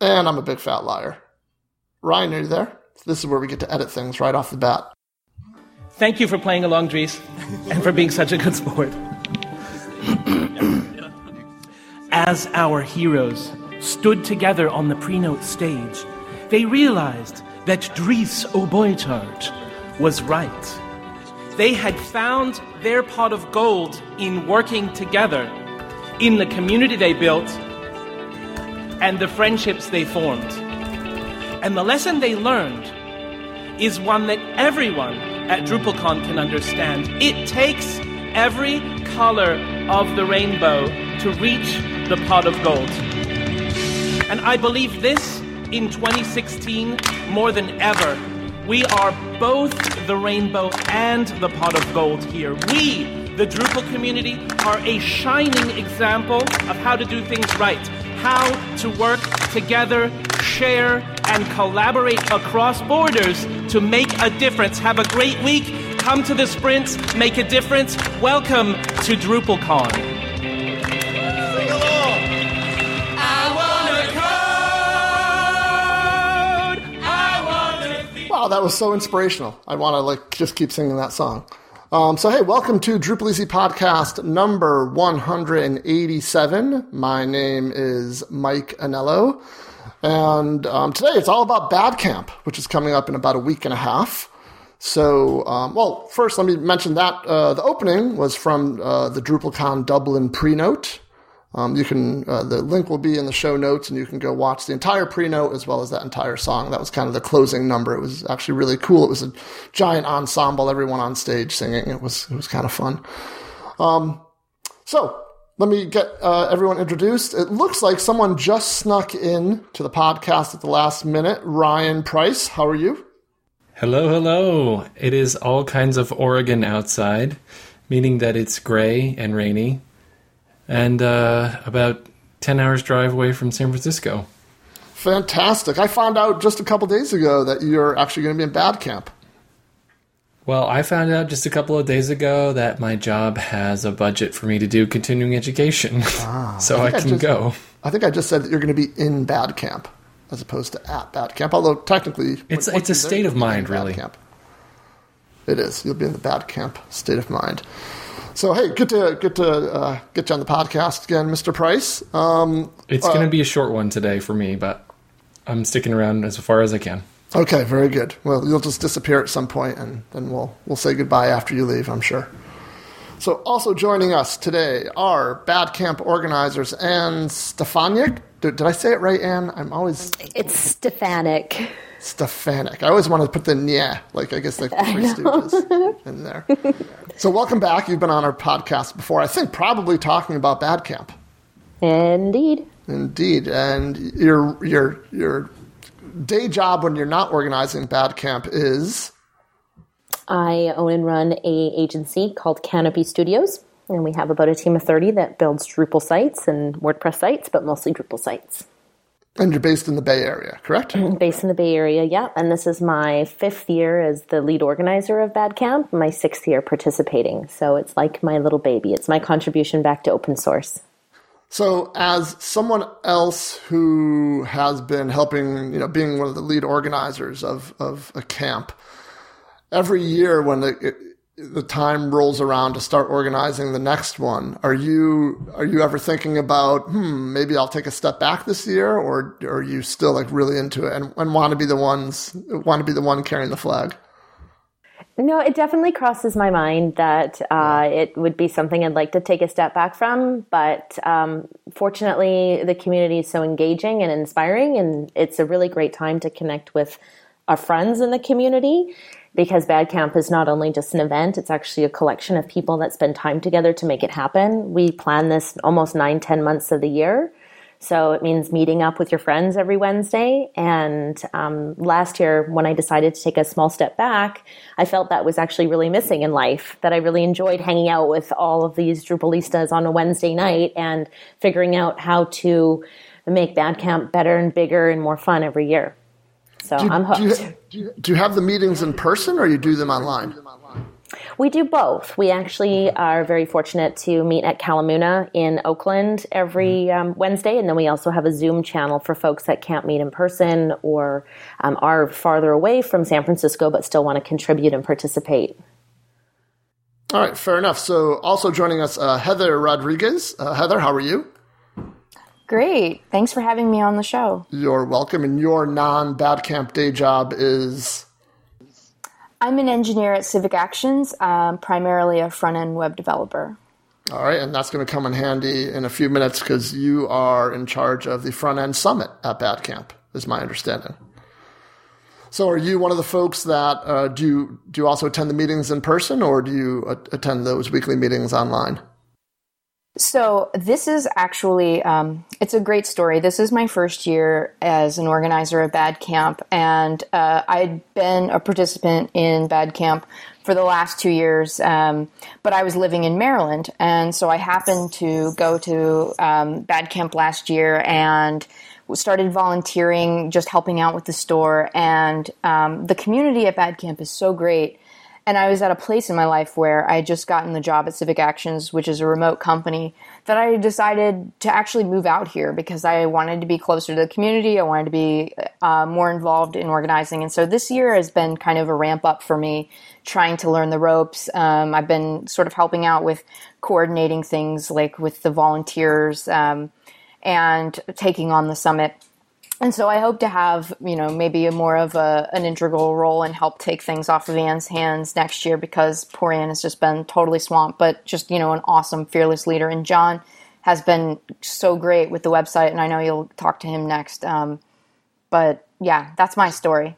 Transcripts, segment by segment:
And I'm a big fat liar. Ryan, are you there? This is where we get to edit things right off the bat. Thank you for playing along, Dries, and for being such a good sport. As our heroes stood together on the pre-note stage, they realized that Dries O'Boytart was right. They had found their pot of gold in working together, in the community they built, and the friendships they formed. And the lesson they learned is one that everyone at DrupalCon can understand. It takes every color of the rainbow to reach the pot of gold. And I believe this in 2016 more than ever. We are both the rainbow and the pot of gold here. We, the Drupal community, are a shining example of how to do things right, how to work together, share, and collaborate across borders to make a difference. Have a great week. Come to the sprints, make a difference. Welcome to DrupalCon. Wow, that was so inspirational. I want to like just keep singing that song. Um, so hey, welcome to DrupalEasy Podcast number 187. My name is Mike Anello, and um, today it's all about Bad Camp, which is coming up in about a week and a half. So, um, well, first let me mention that uh, the opening was from uh, the DrupalCon Dublin pre-note. Um, you can uh, the link will be in the show notes, and you can go watch the entire pre-note as well as that entire song. That was kind of the closing number. It was actually really cool. It was a giant ensemble, everyone on stage singing. It was it was kind of fun. Um, so let me get uh, everyone introduced. It looks like someone just snuck in to the podcast at the last minute. Ryan Price, how are you? Hello, hello. It is all kinds of Oregon outside, meaning that it's gray and rainy, and uh, about 10 hours drive away from San Francisco. Fantastic. I found out just a couple days ago that you're actually going to be in Bad Camp. Well, I found out just a couple of days ago that my job has a budget for me to do continuing education, so I, I can just- go. I think I just said that you're going to be in Bad Camp as opposed to at Bad Camp. Although technically, It's- it's a you're there, state of mind, really. Camp. It is. You'll be in the Bad Camp state of mind. So hey, good to good to uh, get you on the podcast again, Mr. Price. Um, It's going to be a short one today for me, but I'm sticking around as far as I can. okay, very good. Well, you'll just disappear at some point, and then we'll we'll say goodbye after you leave. I'm sure. So also joining us today are Bad Camp organizers Anne Stefanyk. Did, did I say it right, Anne? I'm always It's Stefanyk. Stefanyk. I always want to put the yeah, like I guess like the Three Stooges in there. So welcome back. You've been on our podcast before. I think probably talking about Bad Camp. Indeed. Indeed, and your your your day job when you're not organizing Bad Camp is I own and run a agency called Kanopi Studios, and we have about a team of 30 that builds Drupal sites and WordPress sites, but mostly Drupal sites. And you're based in the Bay Area, correct? Based in the Bay Area, yeah. And this is my fifth year as the lead organizer of Bad Camp, my sixth year participating. So it's like my little baby. It's my contribution back to open source. So, as someone else who has been helping, you know, being one of the lead organizers of, of a camp, every year when the, the time rolls around to start organizing the next one, are you are you ever thinking about, hmm, maybe I'll take a step back this year, or, or are you still like really into it and, and want to be the ones want to be the one carrying the flag? No, it definitely crosses my mind that uh, it would be something I'd like to take a step back from. But um, fortunately, the community is so engaging and inspiring, and it's a really great time to connect with our friends in the community because Bad Camp is not only just an event, it's actually a collection of people that spend time together to make it happen. We plan this almost nine, ten months of the year. So it means meeting up with your friends every Wednesday. And um, last year, when I decided to take a small step back, I felt that was actually really missing in life. That I really enjoyed hanging out with all of these Drupalistas on a Wednesday night and figuring out how to make Bad Camp better and bigger and more fun every year. So I'm hooked. Do you, do, you, do you have the meetings in person or you do them online? We do both. We actually are very fortunate to meet at Kalamuna in Oakland every um, Wednesday, and then we also have a Zoom channel for folks that can't meet in person or um, are farther away from San Francisco but still want to contribute and participate. All right, fair enough. So, also joining us, uh, Heather Rodriguez. Uh, Heather, how are you? Great. Thanks for having me on the show. You're welcome. And your non Bad Camp day job is I'm an engineer at CivicActions, um, primarily a front end web developer. All right, and that's going to come in handy in a few minutes because you are in charge of the front end summit at Bad Camp, is my understanding. So, are you one of the folks that uh, do you, do you also attend the meetings in person, or do you attend those weekly meetings online? So this is actually um, it's a great story. This is my first year as an organizer of Bad Camp, and uh, I'd been a participant in Bad Camp for the last two years, um, but I was living in Maryland, and so I happened to go to um, Bad Camp last year and started volunteering, just helping out with the store, and um, the community at Bad Camp is so great and I was at a place in my life where I had just gotten the job at CivicActions, which is a remote company, that I decided to actually move out here because I wanted to be closer to the community. I wanted to be uh, more involved in organizing. And so this year has been kind of a ramp up for me, trying to learn the ropes. Um, I've been sort of helping out with coordinating things like with the volunteers um, and taking on the summit and so I hope to have, you know, maybe a more of a, an integral role and help take things off of Anne's hands next year because poor Anne has just been totally swamped, but just, you know, an awesome, fearless leader. And Jon has been so great with the website, and I know you'll talk to him next. Um, but yeah, that's my story.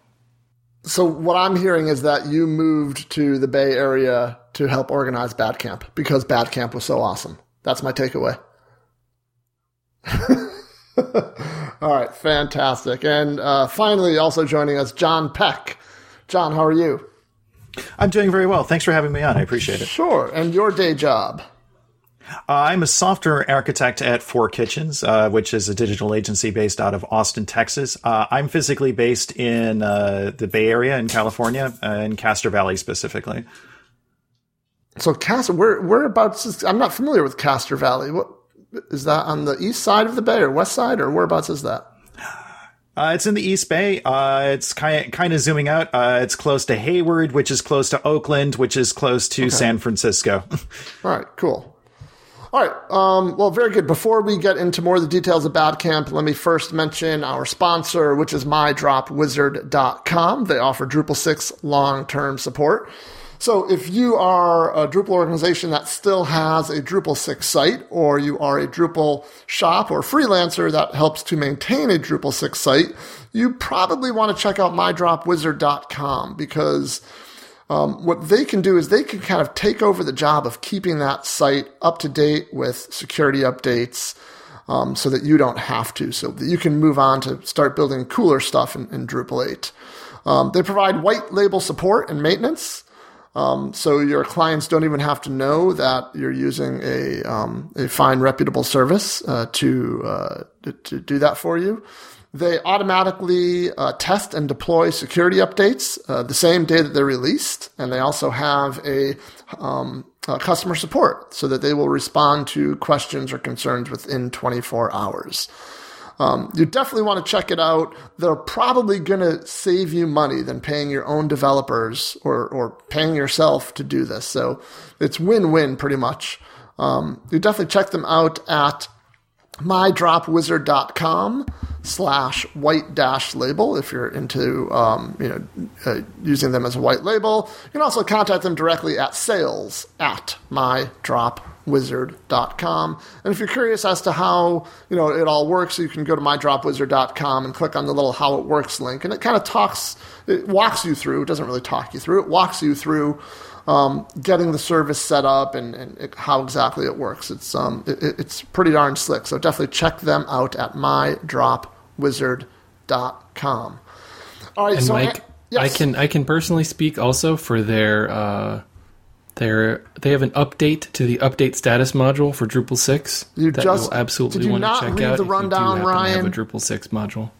So what I'm hearing is that you moved to the Bay Area to help organize Bad Camp because Bad Camp was so awesome. That's my takeaway. All right, fantastic. And uh, finally, also joining us, Jon Peck. Jon, how are you? I'm doing very well. Thanks for having me on. I appreciate it. Sure. And your day job? Uh, I'm a software architect at Four Kitchens, uh, which is a digital agency based out of Austin, Texas. Uh, I'm physically based in uh, the Bay Area in California, uh, in Castro Valley specifically. So, Castro, where whereabouts? Is, I'm not familiar with Castro Valley. What is that on the east side of the bay or west side or whereabouts is that? Uh, it's in the East Bay. Uh, it's kind of, kind of zooming out. Uh, it's close to Hayward, which is close to Oakland, which is close to okay. San Francisco. All right, cool. All right. Um, well, very good. Before we get into more of the details of Bad Camp, let me first mention our sponsor, which is mydropwizard.com. They offer Drupal 6 long term support. So if you are a Drupal organization that still has a Drupal 6 site, or you are a Drupal shop or freelancer that helps to maintain a Drupal 6 site, you probably want to check out mydropwizard.com because um, what they can do is they can kind of take over the job of keeping that site up to date with security updates. Um, so that you don't have to, so that you can move on to start building cooler stuff in, in Drupal 8. Um, they provide white label support and maintenance. Um, so your clients don't even have to know that you're using a um, a fine, reputable service uh, to, uh, to, to do that for you. They automatically uh, test and deploy security updates uh, the same day that they're released, and they also have a, um, a customer support so that they will respond to questions or concerns within 24 hours. Um, you definitely want to check it out. They're probably going to save you money than paying your own developers or, or paying yourself to do this. So it's win win pretty much. Um, you definitely check them out at mydropwizard.com slash white dash label if you're into um, you know uh, using them as a white label. You can also contact them directly at sales at mydropwizard.com. And if you're curious as to how you know it all works, you can go to mydropwizard.com and click on the little how it works link, and it kind of talks, it walks you through. It doesn't really talk you through. It walks you through um, getting the service set up and, and it, how exactly it works. It's um, it, it's pretty darn slick. So definitely check them out at mydropwizard.com. All right, and so Mike, I, yes. I can I can personally speak also for their uh, their they have an update to the update status module for Drupal six you that just, you'll absolutely want to check out. The rundown, if you do Ryan. have a Drupal six module.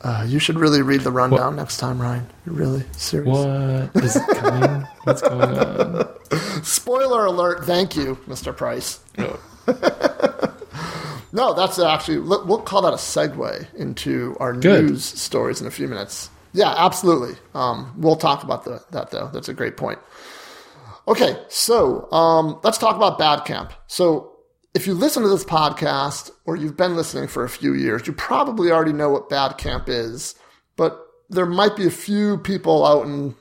Uh, you should really read the rundown what? next time, Ryan. You're really serious. What is it coming? What's going on? Spoiler alert! Thank you, Mr. Price. no, that's actually we'll call that a segue into our Good. news stories in a few minutes. Yeah, absolutely. Um, we'll talk about the, that though. That's a great point. Okay, so um, let's talk about Bad Camp. So if you listen to this podcast or you've been listening for a few years, you probably already know what Bad Camp is, but there might be a few people out in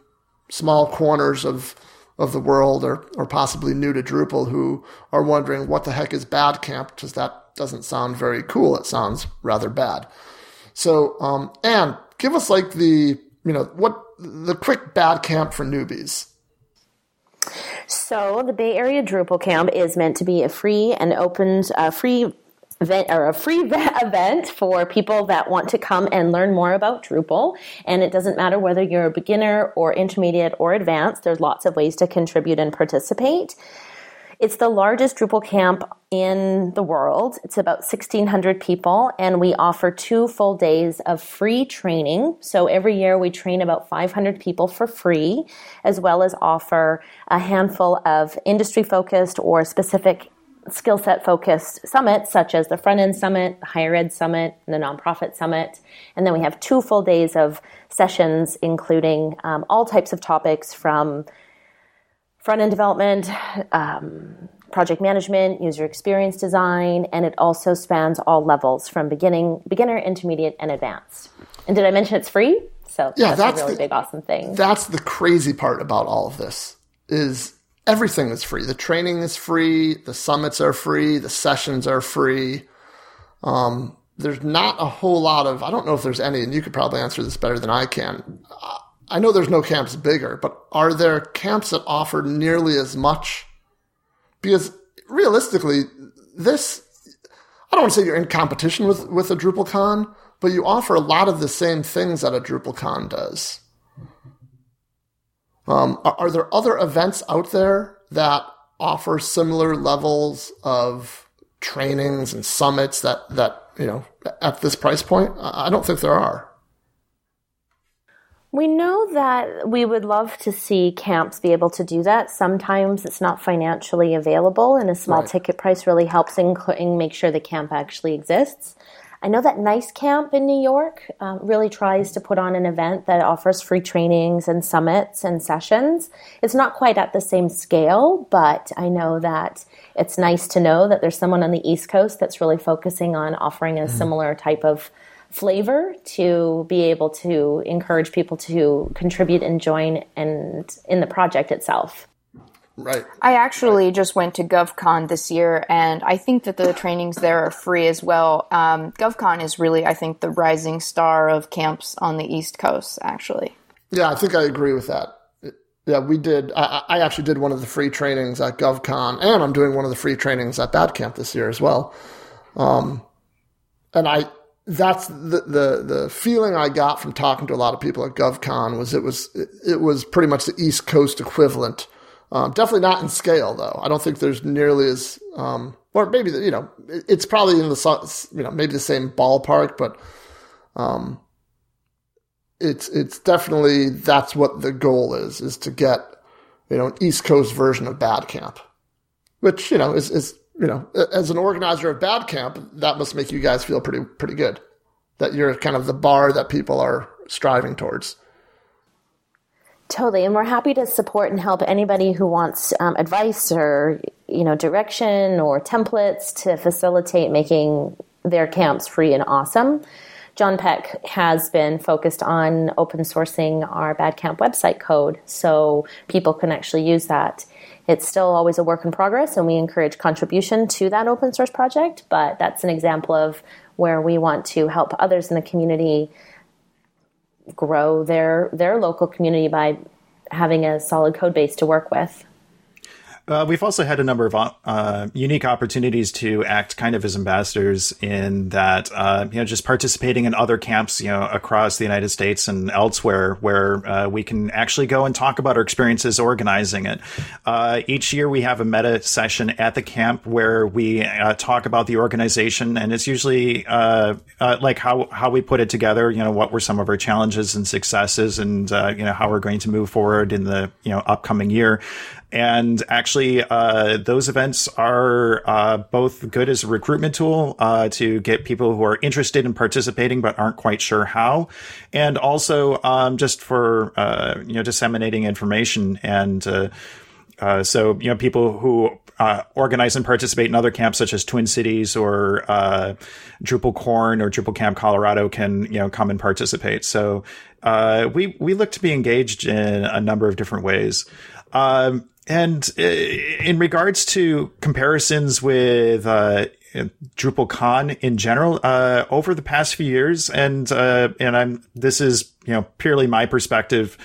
small corners of of the world or, or possibly new to Drupal who are wondering what the heck is Bad Camp because that doesn't sound very cool. It sounds rather bad. So, um, and give us like the, you know, what the quick Bad Camp for newbies. So the Bay Area Drupal Camp is meant to be a free and open, uh, free event or a free event for people that want to come and learn more about Drupal. And it doesn't matter whether you're a beginner or intermediate or advanced. There's lots of ways to contribute and participate. It's the largest Drupal camp in the world. It's about 1,600 people, and we offer two full days of free training. So every year we train about 500 people for free, as well as offer a handful of industry focused or specific skill set focused summits, such as the front end summit, the higher ed summit, and the nonprofit summit. And then we have two full days of sessions, including um, all types of topics from front end development, um, project management, user experience design, and it also spans all levels from beginning, beginner, intermediate, and advanced. And did I mention it's free? So Yeah, that's, that's a really the- big, awesome thing. That's the crazy part about all of this is everything is free. The training is free. The summits are free. The sessions are free. Um, there's not a whole lot of, I don't know if there's any, and you could probably answer this better than I can. I know there's no camps bigger, but are there camps that offer nearly as much? Because realistically, this, I don't want to say you're in competition with, with a DrupalCon, but you offer a lot of the same things that a DrupalCon does. Um, are, are there other events out there that offer similar levels of trainings and summits that, that, you know, at this price point? I don't think there are. We know that we would love to see camps be able to do that. Sometimes it's not financially available, and a small Right. ticket price really helps in, in make sure the camp actually exists. I know that Nice Camp in New York um, really tries to put on an event that offers free trainings and summits and sessions. It's not quite at the same scale, but I know that it's nice to know that there's someone on the East Coast that's really focusing on offering a similar type of flavor to be able to encourage people to contribute and join and in the project itself. Right. I actually just went to GovCon this year, and I think that the trainings there are free as well. Um, GovCon is really, I think, the rising star of camps on the East Coast, actually. Yeah, I think I agree with that. Yeah, we did. I, I actually did one of the free trainings at GovCon, and I'm doing one of the free trainings at Bad Camp this year as well. Um, and I, that's the, the the feeling I got from talking to a lot of people at GovCon was it was it, it was pretty much the East Coast equivalent. Um, definitely not in scale though. I don't think there's nearly as, um, or maybe you know, it's probably in the you know maybe the same ballpark, but um, it's it's definitely that's what the goal is is to get you know an East Coast version of Bad Camp, which you know is is you know as an organizer of Bad Camp that must make you guys feel pretty pretty good that you're kind of the bar that people are striving towards. Totally, and we're happy to support and help anybody who wants um, advice or you know direction or templates to facilitate making their camps free and awesome. Jon Peck has been focused on open sourcing our Bad Camp website code so people can actually use that. It's still always a work in progress, and we encourage contribution to that open source project. But that's an example of where we want to help others in the community grow their their local community by having a solid code base to work with. Uh, we've also had a number of uh, unique opportunities to act kind of as ambassadors in that, uh, you know, just participating in other camps, you know, across the United States and elsewhere where uh, we can actually go and talk about our experiences organizing it. Uh, each year we have a meta session at the camp where we uh, talk about the organization and it's usually like how, how we put it together, you know, what were some of our challenges and successes and, you know, how we're going to move forward in the, you know, upcoming year. And actually, uh, those events are uh, both good as a recruitment tool uh, to get people who are interested in participating but aren't quite sure how, and also um, just for uh, you know disseminating information and. Uh, uh, so you know people who organize and participate in other camps such as Twin Cities or DrupalCorn or Drupal Camp Colorado can you know come and participate. So we we look to be engaged in a number of different ways. Um, and uh, in regards to comparisons with uh, DrupalCon in general, uh, over the past few years, and uh, and I'm this is you know purely my perspective.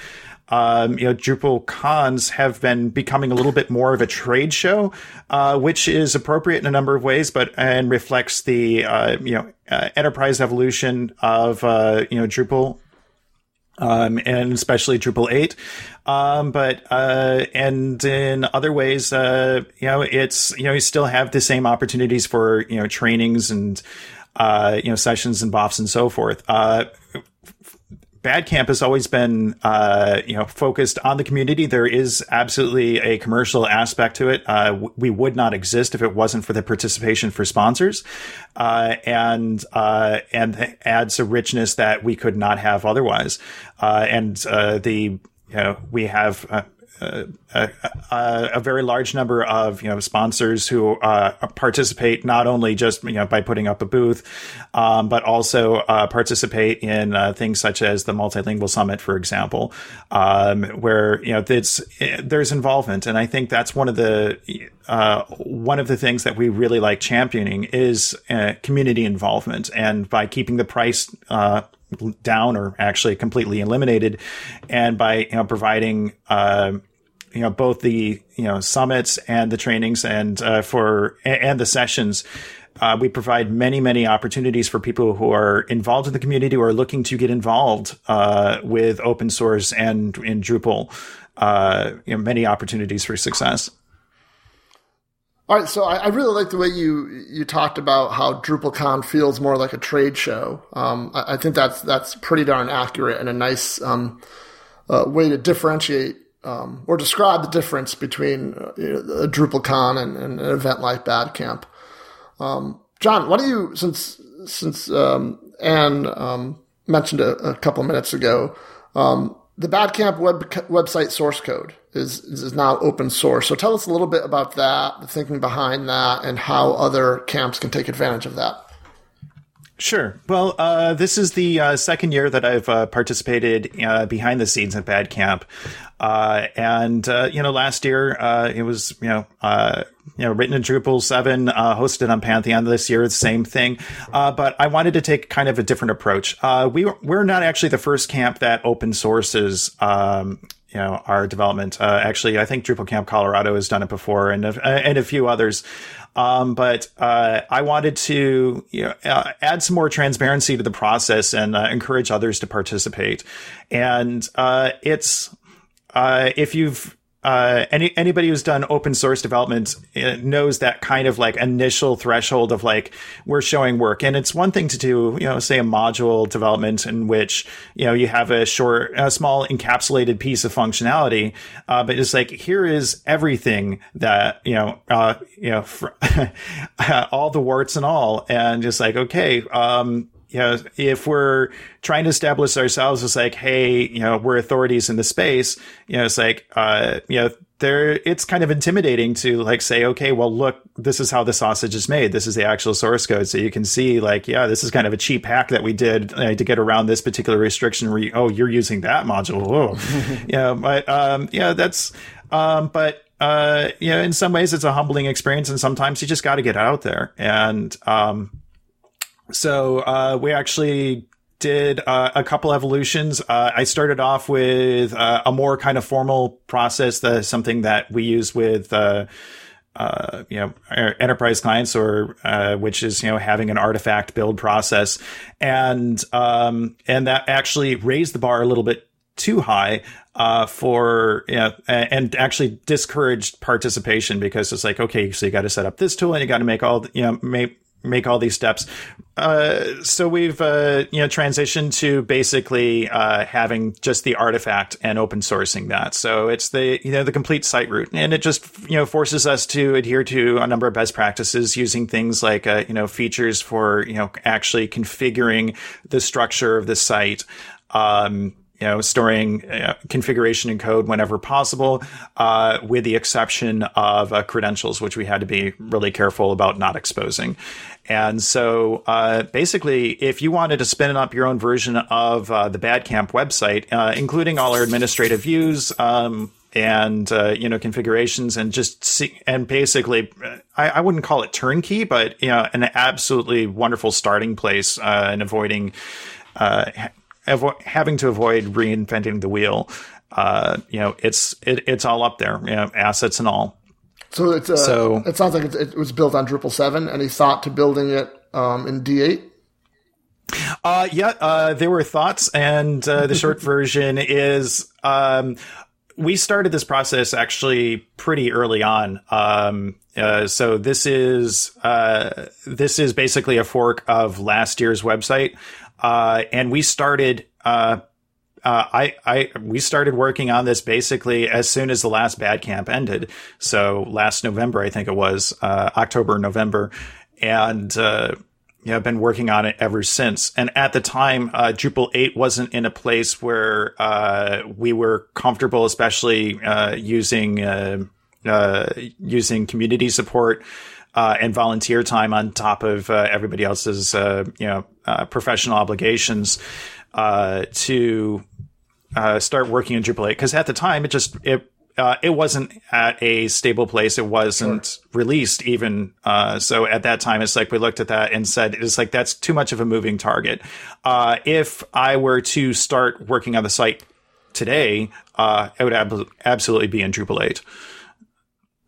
Um, you know, Drupal cons have been becoming a little bit more of a trade show, uh, which is appropriate in a number of ways, but and reflects the uh, you know uh, enterprise evolution of uh, you know Drupal um, and especially Drupal 8. Um, but, uh, and in other ways, uh, you know, it's, you know, you still have the same opportunities for, you know, trainings and, uh, you know, sessions and BoFs and so forth. Uh, Bad Camp has always been, uh, you know, focused on the community. There is absolutely a commercial aspect to it. Uh, we would not exist if it wasn't for the participation for sponsors, uh, and uh, and adds a richness that we could not have otherwise. Uh, and uh, the you know we have a, a, very large number of you know sponsors who uh, participate not only just you know by putting up a booth, um, but also uh, participate in uh, things such as the multilingual summit, for example, um, where you know it's there's involvement, and I think that's one of the uh, one of the things that we really like championing is uh, community involvement, and by keeping the price uh, down or actually completely eliminated, and by you know providing uh, you know both the you know summits and the trainings and uh, for and the sessions. Uh, we provide many, many opportunities for people who are involved in the community or are looking to get involved uh, with open source and in Drupal. Uh, you know, many opportunities for success. All right, so I, I, really like the way you you talked about how DrupalCon feels more like a trade show. Um, I, I, think that's that's pretty darn accurate and a nice um, uh, way to differentiate um, or describe the difference between uh, a DrupalCon and, and, an event like Badcamp. Um, Jon, what do you since since um, Anne um, mentioned a, a, couple minutes ago? The Badcamp web website source code is is now open source. So tell us a little bit about that, the thinking behind that, and how other camps can take advantage of that. Sure. Well, uh, this is the uh, second year that I've uh, participated uh, behind the scenes at Bad Camp, uh, and uh, you know, last year it was you know you know written in Drupal seven, hosted on Pantheon. This year, the same thing. but I wanted to take kind of a different approach. we we're not actually the first camp that open sources. Um, you know our development. Uh, actually, I think Drupal Camp Colorado has done it before, and a, and a few others. Um, but uh, I wanted to you know, uh, add some more transparency to the process and uh, encourage others to participate. And uh, it's uh, if you've uh, any anybody who's done open source development uh, knows that kind of like initial threshold of like we're showing work, and it's one thing to do, you know, say a module development in which you know you have a short, a small encapsulated piece of functionality, uh, but it's like here is everything that you know, uh, you know, all the warts and all, and just like okay, um, you know, if we're trying to establish ourselves as like, hey, you know, we're authorities in the space, you know, it's like, uh, you know, there, it's kind of intimidating to like say, okay, well, look, this is how the sausage is made. This is the actual source code. So you can see like, yeah, this is kind of a cheap hack that we did uh, to get around this particular restriction where, you, oh, you're using that module. Oh, yeah. But, um, yeah, that's, um, but, uh, you know, in some ways it's a humbling experience and sometimes you just got to get out there and, um, so uh, we actually did uh, a couple evolutions. Uh, I started off with uh, a more kind of formal process, that something that we use with. Uh, uh, you know, enterprise clients or, uh, which is, you know, having an artifact build process. And, um, and that actually raised the bar a little bit too high uh, for you know, and actually discouraged participation because it's like okay, so you got to set up this tool and you got to make all you know make make all these steps. Uh, so we've uh, you know transitioned to basically uh, having just the artifact and open sourcing that. So it's the you know the complete site root, and it just you know forces us to adhere to a number of best practices using things like uh, you know features for you know actually configuring the structure of the site. Um, you know, storing uh, configuration and code whenever possible, uh, with the exception of uh, credentials, which we had to be really careful about not exposing. And so, uh, basically, if you wanted to spin up your own version of uh, the Badcamp website, uh, including all our administrative views, um, and you know configurations, and just see, and basically, I, I, wouldn't call it turnkey, but you know, an absolutely wonderful starting place and avoiding avo- having to avoid reinventing the wheel. Uh, you know, it's it, it's all up there, you know, assets and all. So it's uh, so it sounds like it was built on Drupal seven, and he thought to building it um, in D eight. Uh, yeah, uh, there were thoughts, and uh, the short version is um, we started this process actually pretty early on. Um, uh, so this is uh, this is basically a fork of last year's website. Uh, and we started, uh, uh, I, I, we started working on this basically as soon as the last bad camp ended. So last November, I think it was, uh, October, November. And, uh, know, I've been working on it ever since. And at the time, uh, Drupal 8 wasn't in a place where, uh, we were comfortable, especially, uh, using, uh, uh, using community support uh, and volunteer time on top of uh, everybody else's, uh, you know, uh, professional obligations uh, to uh, start working in Drupal 8. Because at the time, it just it it wasn't at a stable place. It wasn't sure. released even. so at that time, it's like we looked at that and said it's like that's too much of a moving target. if I were to start working on the site today, it would ab- absolutely be in Drupal 8.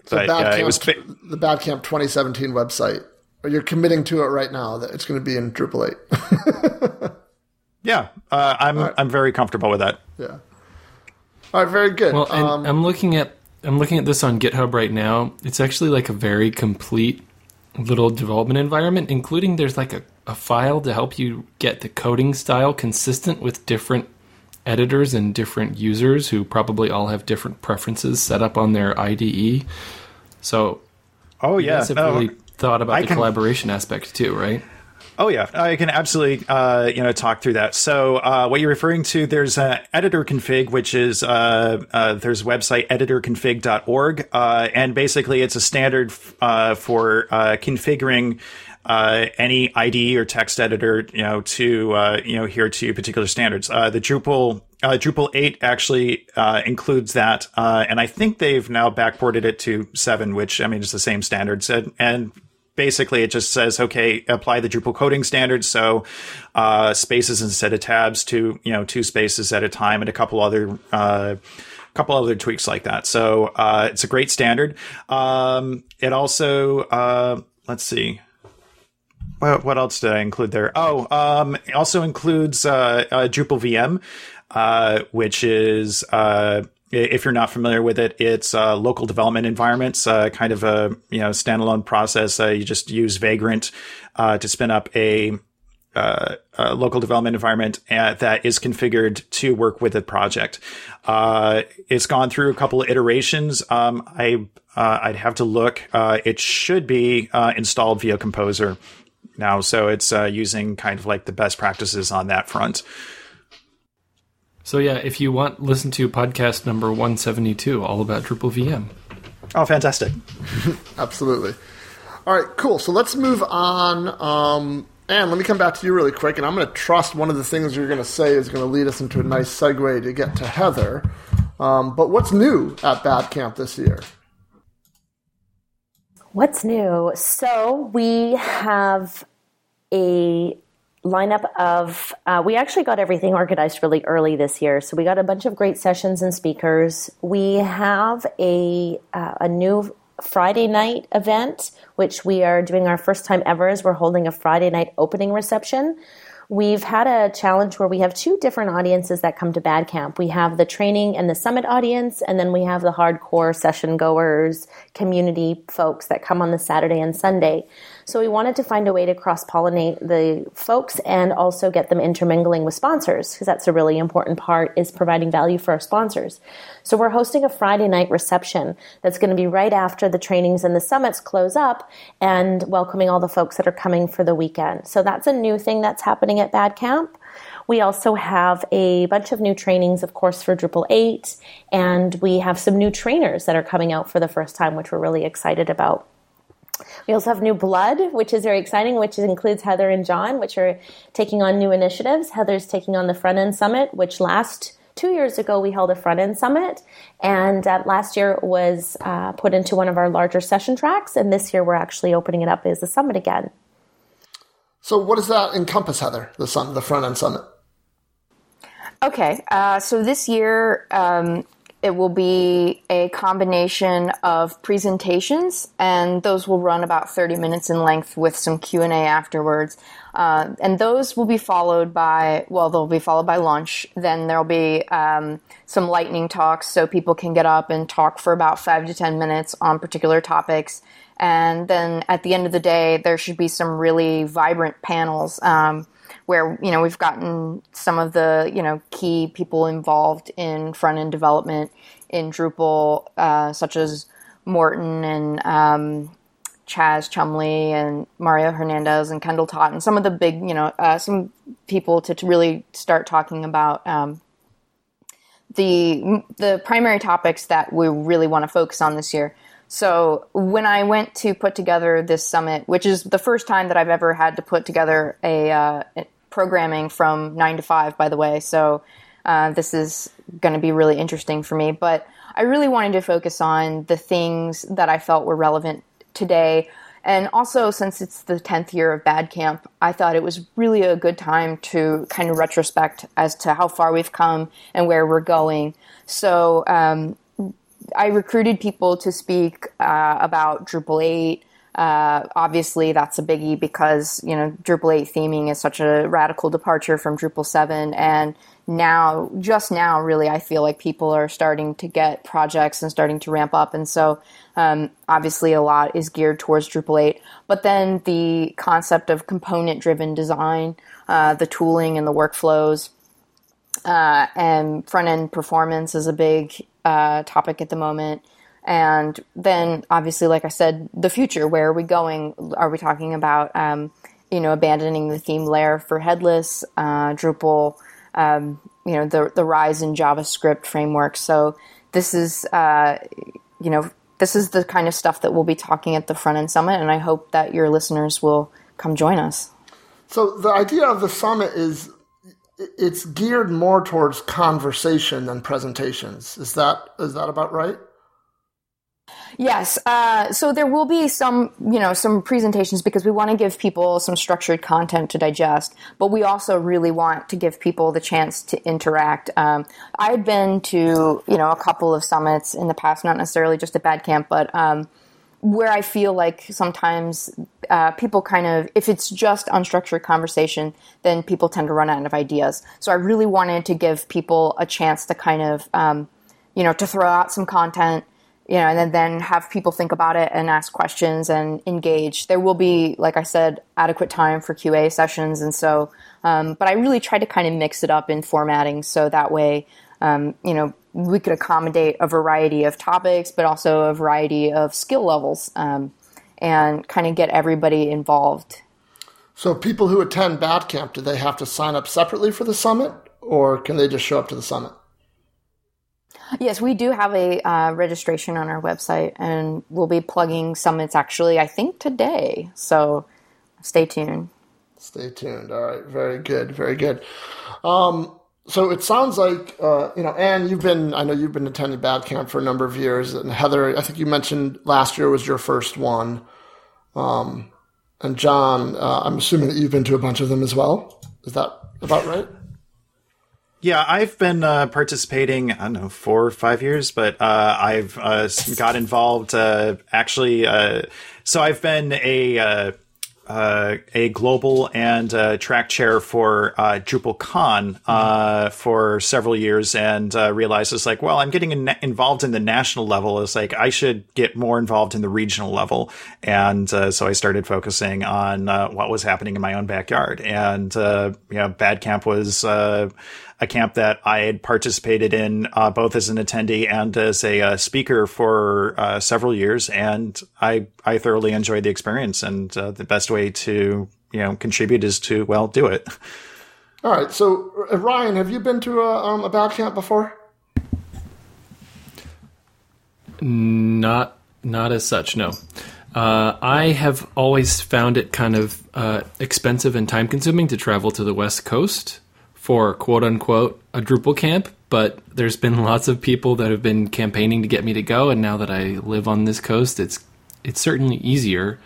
So but, Bad uh, Camp, the Badcamp 2017 website. You're committing to it right now that it's going to be in Drupal 8. yeah, uh, I'm right. I'm very comfortable with that. Yeah. All right, very good. Well, um, I'm looking at I'm looking at this on GitHub right now. It's actually like a very complete little development environment, including there's like a, a file to help you get the coding style consistent with different editors and different users who probably all have different preferences set up on their IDE. So, oh yeah, have no, really thought about I the can, collaboration aspect too, right? Oh yeah, I can absolutely uh, you know talk through that. So uh, what you're referring to, there's a editor config, which is uh, uh there's website editorconfig.org, uh, and basically it's a standard uh, for configuring uh, any IDE or text editor, you know, to uh, you know here to particular standards. Uh, the Drupal uh, Drupal eight actually uh, includes that, and I think they've now backported it to seven, which I mean is the same standards, and, and basically it just says okay apply the drupal coding standards. So spaces instead of tabs to you know two spaces at a time and a couple other couple other tweaks like that. So uh, it's a great standard. Um, it also uh, let's see what, what else did I include there? Oh, um, also includes uh, uh, Drupal VM, uh, which is uh, if you're not familiar with it, it's uh, local development environments, uh, kind of a you know standalone process. you just use Vagrant to spin up a, a local development environment that is configured to work with a project. it's gone through a couple of iterations. Um, I I'd have to look. it should be installed via Composer now. So it's uh, using kind of like the best practices on that front. So yeah, if you want, listen to podcast number 172, all about Drupal VM. Oh, fantastic! Absolutely. All right, cool. So let's move on. Um, and let me come back to you really quick, and I'm going to trust one of the things you're going to say is going to lead us into a nice segue to get to Heather. Um, but what's new at Bad Camp this year? What's new? So we have a lineup of uh, we actually got everything organized really early this year. So we got a bunch of great sessions and speakers. We have a uh, a new friday night event which we are doing our first time ever as we're holding a friday night opening reception We've had a challenge where we have two different audiences that come to Bad Camp. We have the training and the summit audience, and then we have the hardcore session goers, community folks that come on the Saturday and Sunday. So we wanted to find a way to cross pollinate the folks and also get them intermingling with sponsors because that's a really important part is providing value for our sponsors. So we're hosting a Friday night reception that's going to be right after the trainings and the summits close up and welcoming all the folks that are coming for the weekend. So that's a new thing that's happening at Bad Camp. We also have a bunch of new trainings, of course, for Drupal 8, and we have some new trainers that are coming out for the first time, which we're really excited about. We also have New Blood, which is very exciting, which includes Heather and Jon, which are taking on new initiatives. Heather's taking on the Front End Summit, which last two years ago we held a Front End Summit, and uh, last year was uh, put into one of our larger session tracks, and this year we're actually opening it up as a summit again. So, what does that encompass, Heather? The sun, the Front End Summit. Okay, uh, so this year um, it will be a combination of presentations, and those will run about 30 minutes in length with some Q&A afterwards. Uh, and those will be followed by, well, they'll be followed by lunch. Then there'll be um, some lightning talks so people can get up and talk for about five to 10 minutes on particular topics. And then at the end of the day, there should be some really vibrant panels. Um, where you know we've gotten some of the you know key people involved in front end development in Drupal, uh, such as Morten and um, Chaz Chumley and Mario Hernandez and Kendall Tott and some of the big you know uh, some people to, to, really start talking about. Um, the the primary topics that we really want to focus on this year. So when I went to put together this summit, which is the first time that I've ever had to put together a, uh, programming from nine to five, by the way. So uh, this is going to be really interesting for me. But I really wanted to focus on the things that I felt were relevant today. And also, since it's the 10th year of Bad Camp, I thought it was really a good time to kind of retrospect as to how far we've come and where we're going. So, um, I recruited people to speak uh, about Drupal 8, uh, obviously, that's a biggie because you know Drupal 8 theming is such a radical departure from Drupal 7, and now, just now, really, I feel like people are starting to get projects and starting to ramp up, and so um, obviously a lot is geared towards Drupal 8. But then the concept of component-driven design, uh, the tooling and the workflows, uh, and front-end performance is a big uh, topic at the moment. And then, obviously, like I said, the future. Where are we going? Are we talking about, um, you know, abandoning the theme layer for headless, uh, Drupal, um, you know, the the rise in JavaScript frameworks? So this is, uh, you know, this is the kind of stuff that we'll be talking at the front end summit, and I hope that your listeners will come join us. So the idea of the summit is it's geared more towards conversation than presentations. Is that is that about right? Yes. Uh, so there will be some, you know, some presentations because we want to give people some structured content to digest, but we also really want to give people the chance to interact. Um, I've been to, you know, a couple of summits in the past, not necessarily just at Bad Camp, but um, where I feel like sometimes uh, people kind of, if it's just unstructured conversation, then people tend to run out of ideas. So I really wanted to give people a chance to kind of, um, you know, to throw out some content you know, and then, then have people think about it and ask questions and engage. There will be, like I said, adequate time for QA sessions. And so, um, but I really try to kind of mix it up in formatting so that way, um, you know, we could accommodate a variety of topics, but also a variety of skill levels um, and kind of get everybody involved. So, people who attend Bad Camp, do they have to sign up separately for the summit or can they just show up to the summit? Yes, we do have a uh, registration on our website, and we'll be plugging summits actually, I think, today. So stay tuned. Stay tuned. All right. Very good. Very good. Um, so it sounds like, uh, you know, Anne, you've been, I know you've been attending Bad Camp for a number of years. And Heather, I think you mentioned last year was your first one. Um, And Jon, uh, I'm assuming that you've been to a bunch of them as well. Is that about right? Yeah, I've been uh, participating. I don't know four or five years, but uh, I've uh, got involved. Uh, actually, uh, so I've been a uh, uh, a global and uh, track chair for uh, DrupalCon uh, for several years, and uh, realized it's like, well, I'm getting in- involved in the national level. It's like I should get more involved in the regional level, and uh, so I started focusing on uh, what was happening in my own backyard. And uh, you know, Bad Camp was. A camp that I had participated in uh, both as an attendee and as a uh, speaker for uh, several years, and I I thoroughly enjoyed the experience. And uh, the best way to you know contribute is to well do it. All right. So, uh, Ryan, have you been to a, um, a bad camp before? Not not as such, no. Uh, I have always found it kind of uh, expensive and time consuming to travel to the West Coast for quote unquote a Drupal camp, but there's been lots of people that have been campaigning to get me to go, and now that I live on this coast, it's it's certainly easier.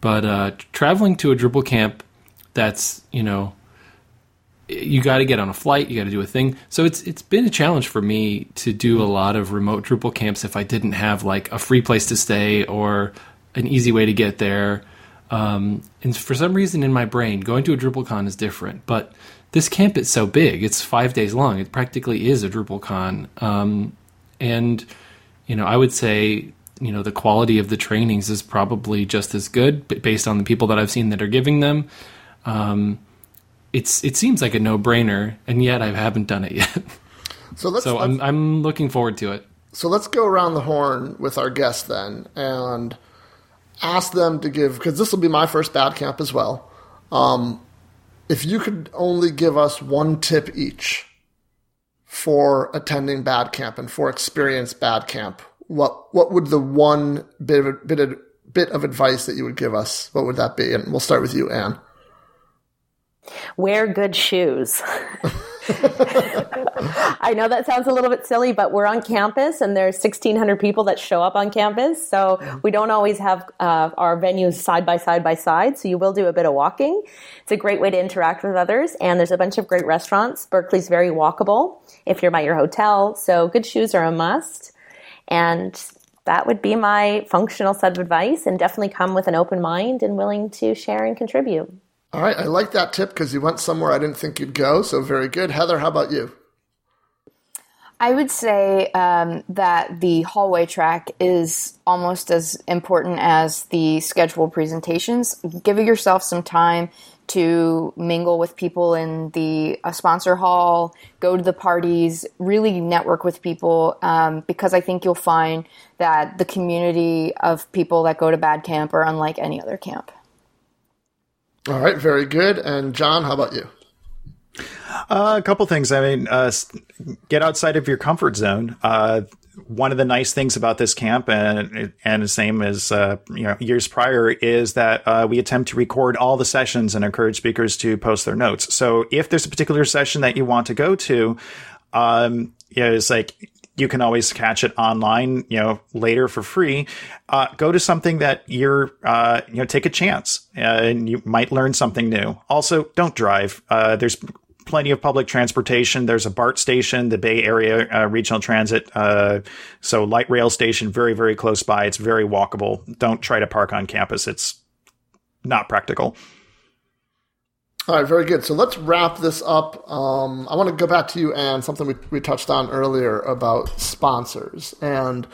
But uh, traveling to a Drupal camp, that's you know, you got to get on a flight, you got to do a thing. So it's it's been a challenge for me to do a lot of remote Drupal camps if I didn't have like a free place to stay or an easy way to get there. Um, and for some reason in my brain, going to a DrupalCon is different. But this camp is so big; it's five days long. It practically is a DrupalCon, um, and you know, I would say you know the quality of the trainings is probably just as good based on the people that I've seen that are giving them. Um, it's it seems like a no brainer, and yet I haven't done it yet. So let's, so let's I'm I'm looking forward to it. so let's go around the horn with our guests then and ask them to give because this will be my first bad camp as well. Um, if you could only give us one tip each for attending bad camp and for experience bad camp, what what would the one bit of bit of, bit of advice that you would give us? What would that be? And we'll start with you, Anne. Wear good shoes. I know that sounds a little bit silly, but we're on campus and there's 1,600 people that show up on campus. So we don't always have uh, our venues side by side by side. So you will do a bit of walking. It's a great way to interact with others. And there's a bunch of great restaurants. Berkeley's very walkable if you're by your hotel. So good shoes are a must. And that would be my functional set of advice. And definitely come with an open mind and willing to share and contribute. All right, I like that tip because you went somewhere I didn't think you'd go. So very good, Heather. How about you? I would say um, that the hallway track is almost as important as the scheduled presentations. Give yourself some time to mingle with people in the uh, sponsor hall, go to the parties, really network with people, um, because I think you'll find that the community of people that go to Bad Camp are unlike any other camp. All right, very good. And Jon, how about you? Uh, a couple things. I mean, uh, get outside of your comfort zone. Uh, one of the nice things about this camp, and and the same as uh, you know years prior, is that uh, we attempt to record all the sessions and encourage speakers to post their notes. So if there's a particular session that you want to go to, um, you know, it's like you can always catch it online, you know, later for free. Uh, go to something that you're, uh, you know, take a chance uh, and you might learn something new. Also, don't drive. Uh, there's plenty of public transportation. There's a BART station, the Bay Area uh, Regional Transit. So light rail station, very, very close by. It's very walkable. Don't try to park on campus. It's not practical. All right, very good. So let's wrap this up. Um, I want to go back to you, Anne, something we, we touched on earlier about sponsors. And,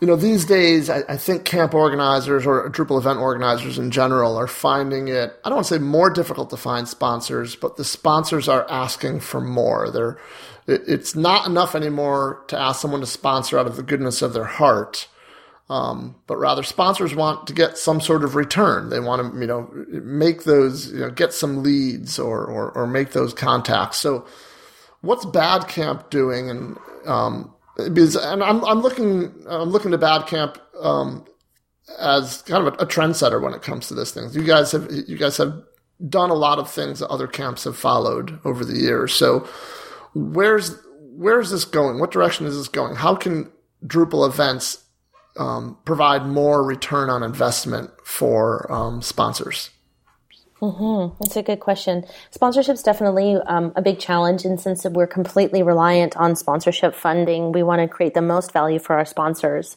you know, these days, I, I think camp organizers or Drupal event organizers in general are finding it, I don't want to say more difficult to find sponsors, but the sponsors are asking for more. They're, it, it's not enough anymore to ask someone to sponsor out of the goodness of their heart. Um, but rather sponsors want to get some sort of return. They want to, you know, make those, you know, get some leads or, or, or make those contacts. So what's Bad Camp doing? And, um, because, and I'm, I'm looking, I'm looking to Bad Camp, um, as kind of a, a trendsetter when it comes to this thing. You guys have, you guys have done a lot of things that other camps have followed over the years. So where's, where's this going? What direction is this going? How can Drupal events um, provide more return on investment for um, sponsors? Mm-hmm. That's a good question. Sponsorship's definitely um, a big challenge, and since we're completely reliant on sponsorship funding, we want to create the most value for our sponsors.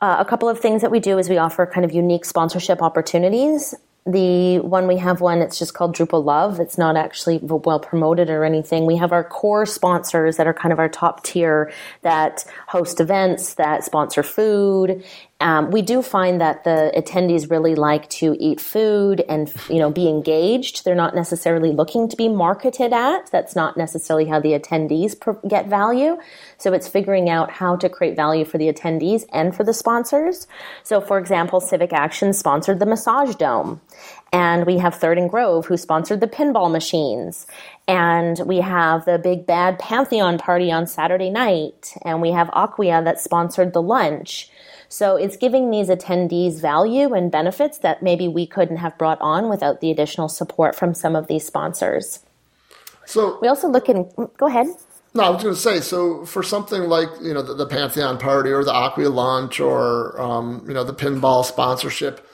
Uh, a couple of things that we do is we offer kind of unique sponsorship opportunities the one we have one it's just called drupal love. It's not actually well promoted or anything. We have our core sponsors that are kind of our top tier that host events that sponsor food. Um, we do find that the attendees really like to eat food and you know be engaged. They're not necessarily looking to be marketed at. That's not necessarily how the attendees get value. So it's figuring out how to create value for the attendees and for the sponsors. So for example CivicActions sponsored the massage dome and we have Third and Grove who sponsored the pinball machines. And we have the big bad Pantheon party on Saturday night. And we have Acquia that sponsored the lunch. So it's giving these attendees value and benefits that maybe we couldn't have brought on without the additional support from some of these sponsors. So we also look in. Go ahead. No, I was going to say. So for something like you know the, the Pantheon party or the Acquia lunch or um, you know the pinball sponsorship,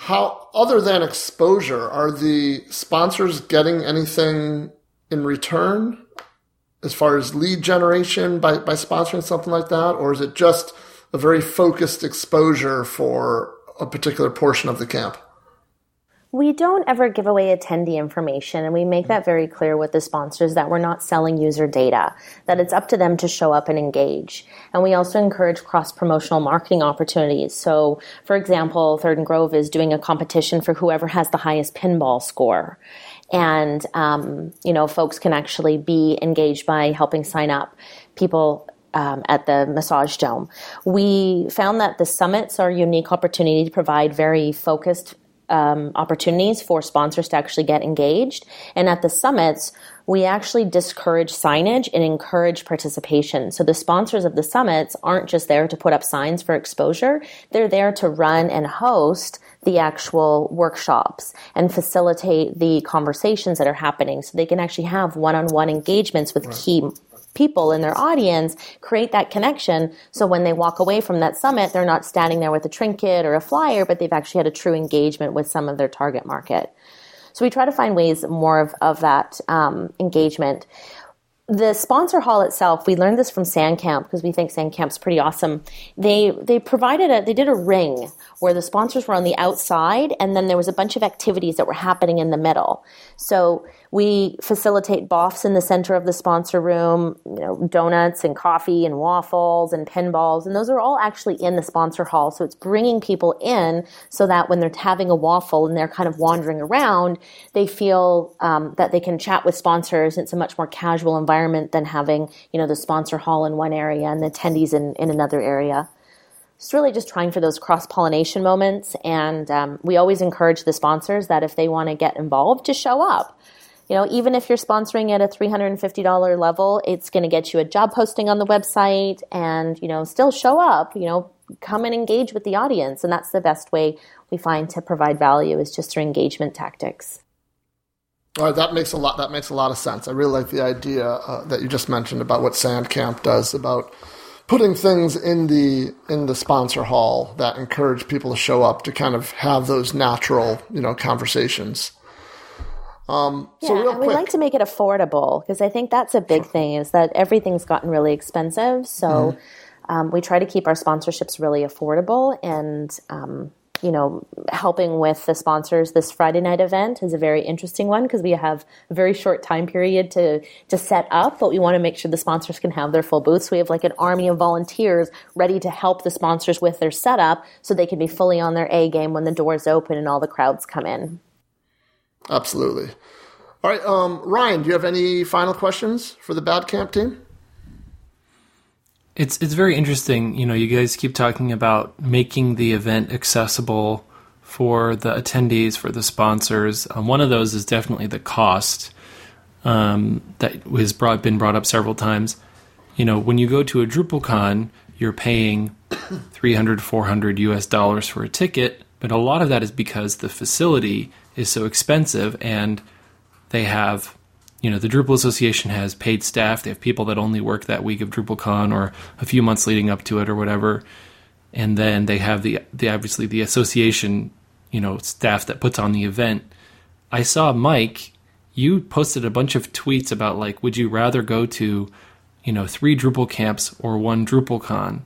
how other than exposure are the sponsors getting anything in return as far as lead generation by, by sponsoring something like that, or is it just a very focused exposure for a particular portion of the camp. We don't ever give away attendee information, and we make that very clear with the sponsors that we're not selling user data, that it's up to them to show up and engage. And we also encourage cross promotional marketing opportunities. So, for example, Third and Grove is doing a competition for whoever has the highest pinball score. And, um, you know, folks can actually be engaged by helping sign up people um, at the massage dome. We found that the summits are a unique opportunity to provide very focused um, opportunities for sponsors to actually get engaged. And at the summits, we actually discourage signage and encourage participation. So the sponsors of the summits aren't just there to put up signs for exposure, they're there to run and host the actual workshops and facilitate the conversations that are happening so they can actually have one-on-one engagements with right. key people in their audience create that connection so when they walk away from that summit they're not standing there with a trinket or a flyer but they've actually had a true engagement with some of their target market so we try to find ways more of, of that um, engagement the sponsor hall itself, we learned this from Sandcamp because we think Sandcamp's pretty awesome. They they provided a they did a ring where the sponsors were on the outside and then there was a bunch of activities that were happening in the middle. So we facilitate BoFs in the center of the sponsor room, you know, donuts and coffee and waffles and pinballs, and those are all actually in the sponsor hall. So it's bringing people in so that when they're having a waffle and they're kind of wandering around, they feel um, that they can chat with sponsors. It's a much more casual environment than having, you know, the sponsor hall in one area and the attendees in, in another area it's really just trying for those cross pollination moments. And um, we always encourage the sponsors that if they want to get involved, to show up you know, even if you're sponsoring at a $350 level, it's going to get you a job posting on the website and, you know, still show up, you know, come and engage with the audience. And that's the best way we find to provide value is just through engagement tactics. All right, that makes a lot. That makes a lot of sense. I really like the idea uh, that you just mentioned about what Sandcamp does about putting things in the in the sponsor hall that encourage people to show up to kind of have those natural, you know, conversations. Um, yeah, so real quick, we like to make it affordable because I think that's a big thing is that everything's gotten really expensive. So mm-hmm. um, we try to keep our sponsorships really affordable and. Um, you know, helping with the sponsors this Friday night event is a very interesting one because we have a very short time period to to set up, but we want to make sure the sponsors can have their full booths. We have like an army of volunteers ready to help the sponsors with their setup so they can be fully on their A game when the doors open and all the crowds come in. Absolutely. All right, um, Ryan, do you have any final questions for the Bad Camp team? It's it's very interesting. You know, you guys keep talking about making the event accessible for the attendees, for the sponsors. Um, one of those is definitely the cost um, that has brought, been brought up several times. You know, when you go to a DrupalCon, you're paying 300, 400 US dollars for a ticket, but a lot of that is because the facility is so expensive and they have you know the Drupal Association has paid staff. They have people that only work that week of DrupalCon or a few months leading up to it or whatever. and then they have the the obviously the association, you know, staff that puts on the event. I saw Mike, you posted a bunch of tweets about like, would you rather go to, you know, three Drupal camps or one DrupalCon?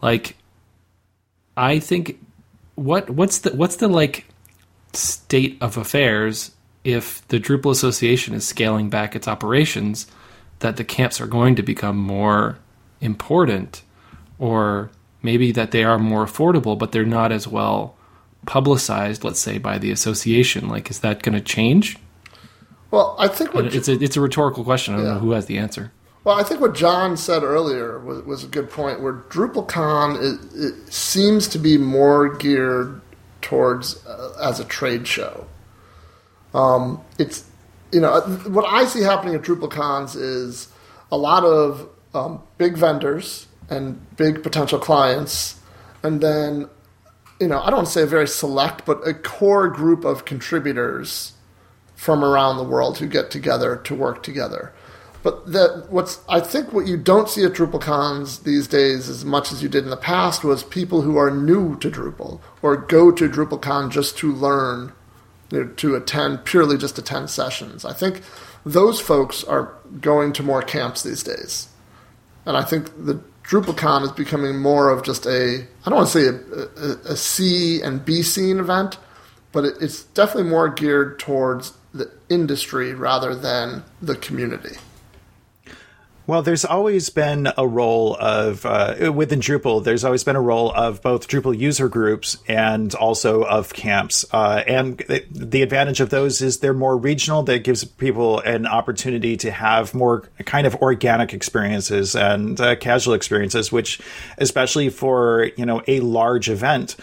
Like, I think what what's the what's the like state of affairs if the Drupal Association is scaling back its operations, that the camps are going to become more important, or maybe that they are more affordable, but they're not as well publicized, let's say, by the association. Like, is that going to change? Well, I think what, it's a it's a rhetorical question. I don't Yeah. know who has the answer. Well, I think what Jon said earlier was, was a good point. Where DrupalCon it, seems to be more geared towards uh, as a trade show. Um, it's you know what I see happening at DrupalCons is a lot of um, big vendors and big potential clients, and then you know I don't say very select, but a core group of contributors from around the world who get together to work together. But that what's I think what you don't see at DrupalCons these days as much as you did in the past was people who are new to Drupal or go to DrupalCon just to learn, you know, to attend purely just attend sessions. I think those folks are going to more camps these days, and I think the DrupalCon is becoming more of just a I don't want to say a, a, a C and B scene event, but it, it's definitely more geared towards the industry rather than the community. Well, there's always been a role of uh, within Drupal. There's always been a role of both Drupal user groups and also of camps. Uh, and the, the advantage of those is they're more regional. That gives people an opportunity to have more kind of organic experiences and uh, casual experiences, which, especially for you know a large event.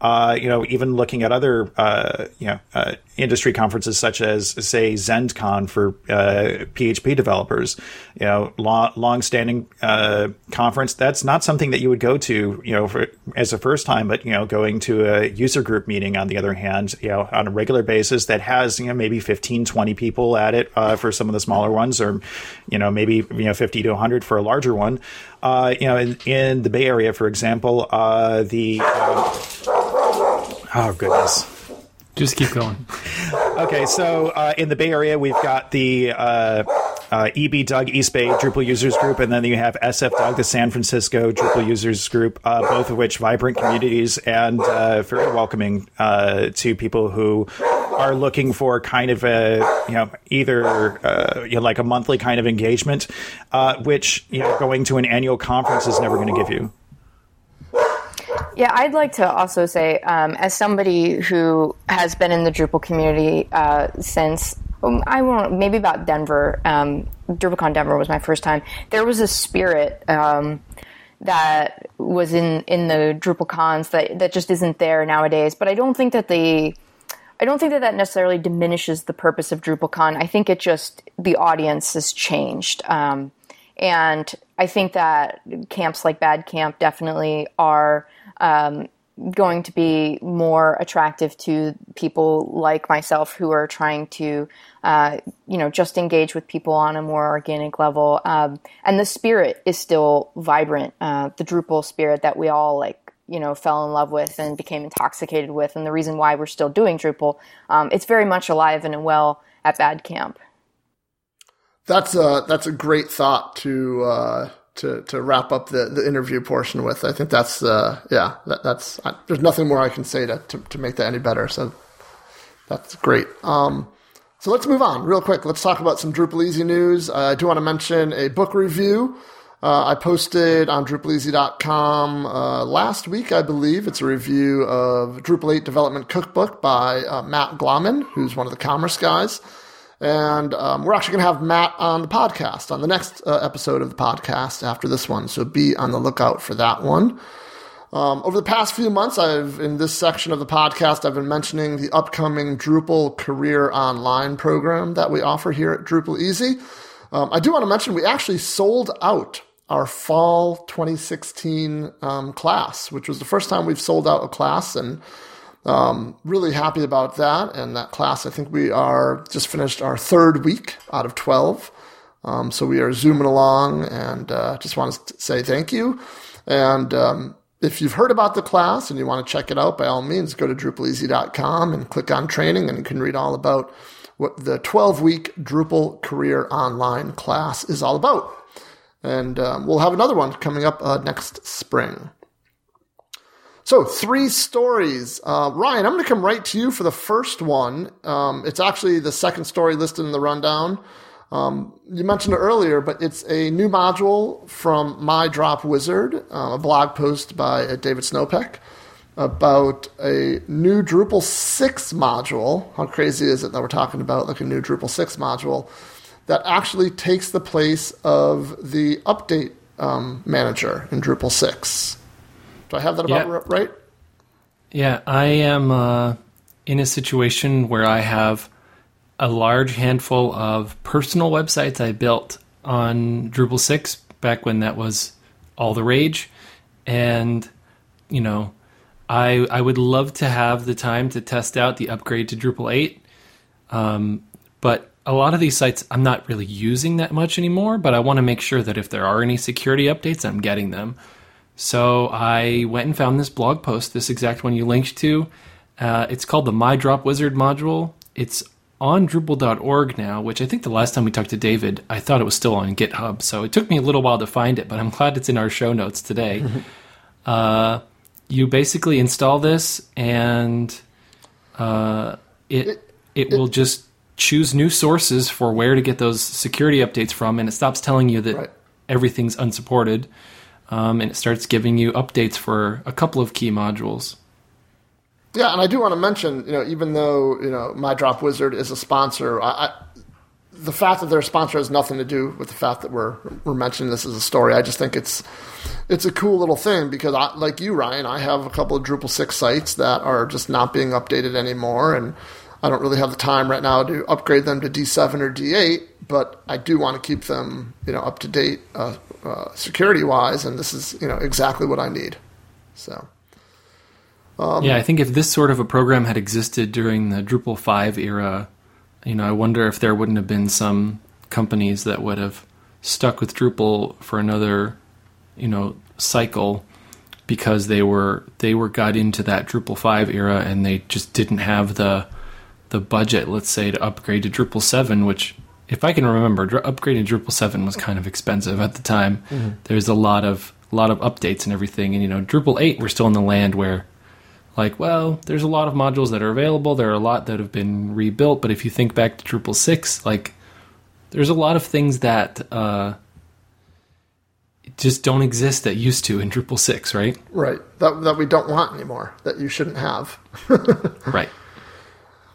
Uh, you know, even looking at other, uh, you know, uh, industry conferences such as, say, ZendCon for uh, PHP developers, you know, long, long-standing uh, conference. That's not something that you would go to, you know, for, as a first time, but you know, going to a user group meeting, on the other hand, you know, on a regular basis that has, you know, maybe 15, 20 people at it uh, for some of the smaller ones, or you know, maybe you know, 50 to 100 for a larger one. Uh, you know, in, in the Bay Area, for example, uh, the Oh goodness. Just keep going. Okay, so uh, in the Bay Area, we've got the uh, uh, EBDUG East Bay Drupal Users Group, and then you have SFDUG, the San Francisco Drupal Users Group, uh, both of which vibrant communities and uh, very welcoming uh, to people who are looking for kind of a you know either you know, like a monthly kind of engagement, which you know going to an annual conference is never going to give you. Yeah, I'd like to also say, um, as somebody who has been in the Drupal community uh, since um, I won't maybe about Denver. Um, DrupalCon Denver was my first time. There was a spirit um, that was in in the Drupal cons that that just isn't there nowadays. But I don't think that the I don't think that that necessarily diminishes the purpose of DrupalCon. I think it just the audience has changed, um, and I think that camps like Bad Camp definitely are um, going to be more attractive to people like myself who are trying to, uh, you know, just engage with people on a more organic level. Um, and the spirit is still vibrant, uh, the Drupal spirit that we all like you know fell in love with and became intoxicated with and the reason why we're still doing drupal um, it's very much alive and well at bad camp That's a that's a great thought to uh, to to wrap up the, the interview portion with. I think that's uh, yeah that, that's I, there's nothing more I can say to, to to make that any better. So that's great. Um, so let's move on real quick. Let's talk about some DrupalEasy news. Uh, I do want to mention a book review. Uh, I posted on DrupalEasy.com uh, last week, I believe. It's a review of Drupal 8 Development Cookbook by uh, Matt Glaman, who's one of the commerce guys. And um, we're actually going to have Matt on the podcast, on the next uh, episode of the podcast after this one. So be on the lookout for that one. Um, over the past few months, I've in this section of the podcast, I've been mentioning the upcoming Drupal Career Online program that we offer here at DrupalEasy. Um, I do want to mention we actually sold out our fall 2016 um, class, which was the first time we've sold out a class, and um, really happy about that. And that class, I think we are just finished our third week out of 12. Um, so we are zooming along, and uh, just want to say thank you. And um, if you've heard about the class and you want to check it out, by all means, go to DrupalEasy.com and click on training, and you can read all about what the 12 week Drupal Career Online class is all about. And um, we'll have another one coming up uh, next spring. So, three stories. Uh, Ryan, I'm going to come right to you for the first one. Um, it's actually the second story listed in the rundown. Um, you mentioned it earlier, but it's a new module from MyDropWizard, uh, a blog post by uh, David Snopek about a new Drupal 6 module. How crazy is it that we're talking about like a new Drupal 6 module that actually takes the place of the update um, manager in Drupal 6? Do I have that about Yeah. right? Yeah, I am uh, in a situation where I have a large handful of personal websites I built on Drupal 6 back when that was all the rage. And, you know, I, I would love to have the time to test out the upgrade to Drupal 8. Um, but a lot of these sites I'm not really using that much anymore, but I want to make sure that if there are any security updates, I'm getting them. So I went and found this blog post, this exact one you linked to. Uh, it's called the MyDropWizard module. It's on Drupal.org now, which I think the last time we talked to David, I thought it was still on GitHub. So it took me a little while to find it, but I'm glad it's in our show notes today. uh, you basically install this, and uh, it, it will just choose new sources for where to get those security updates from, and it stops telling you that Right. everything's unsupported, um, and it starts giving you updates for a couple of key modules. Yeah, and I do want to mention, you know, even though you know MyDropWizard is a sponsor, I, I, the fact that they're a sponsor has nothing to do with the fact that we're we're mentioning this as a story. I just think it's it's a cool little thing because, I, like you, Ryan, I have a couple of Drupal six sites that are just not being updated anymore, and I don't really have the time right now to upgrade them to D seven or D eight. But I do want to keep them, you know, up to date uh, uh, security wise, and this is you know exactly what I need. So. yeah, I think if this sort of a program had existed during the Drupal 5 era, you know, I wonder if there wouldn't have been some companies that would have stuck with Drupal for another, you know, cycle because they were they were got into that Drupal 5 era and they just didn't have the the budget, let's say, to upgrade to Drupal 7, which if I can remember, upgrading Drupal 7 was kind of expensive at the time. There's a lot of lot of updates and everything, and you know, Drupal 8 we're still in the land where like, well, there's a lot of modules that are available. There are a lot that have been rebuilt. But if you think back to Drupal 6, like, there's a lot of things that uh, just don't exist that used to in Drupal 6, right? Right. That, that we don't want anymore, that you shouldn't have. Right.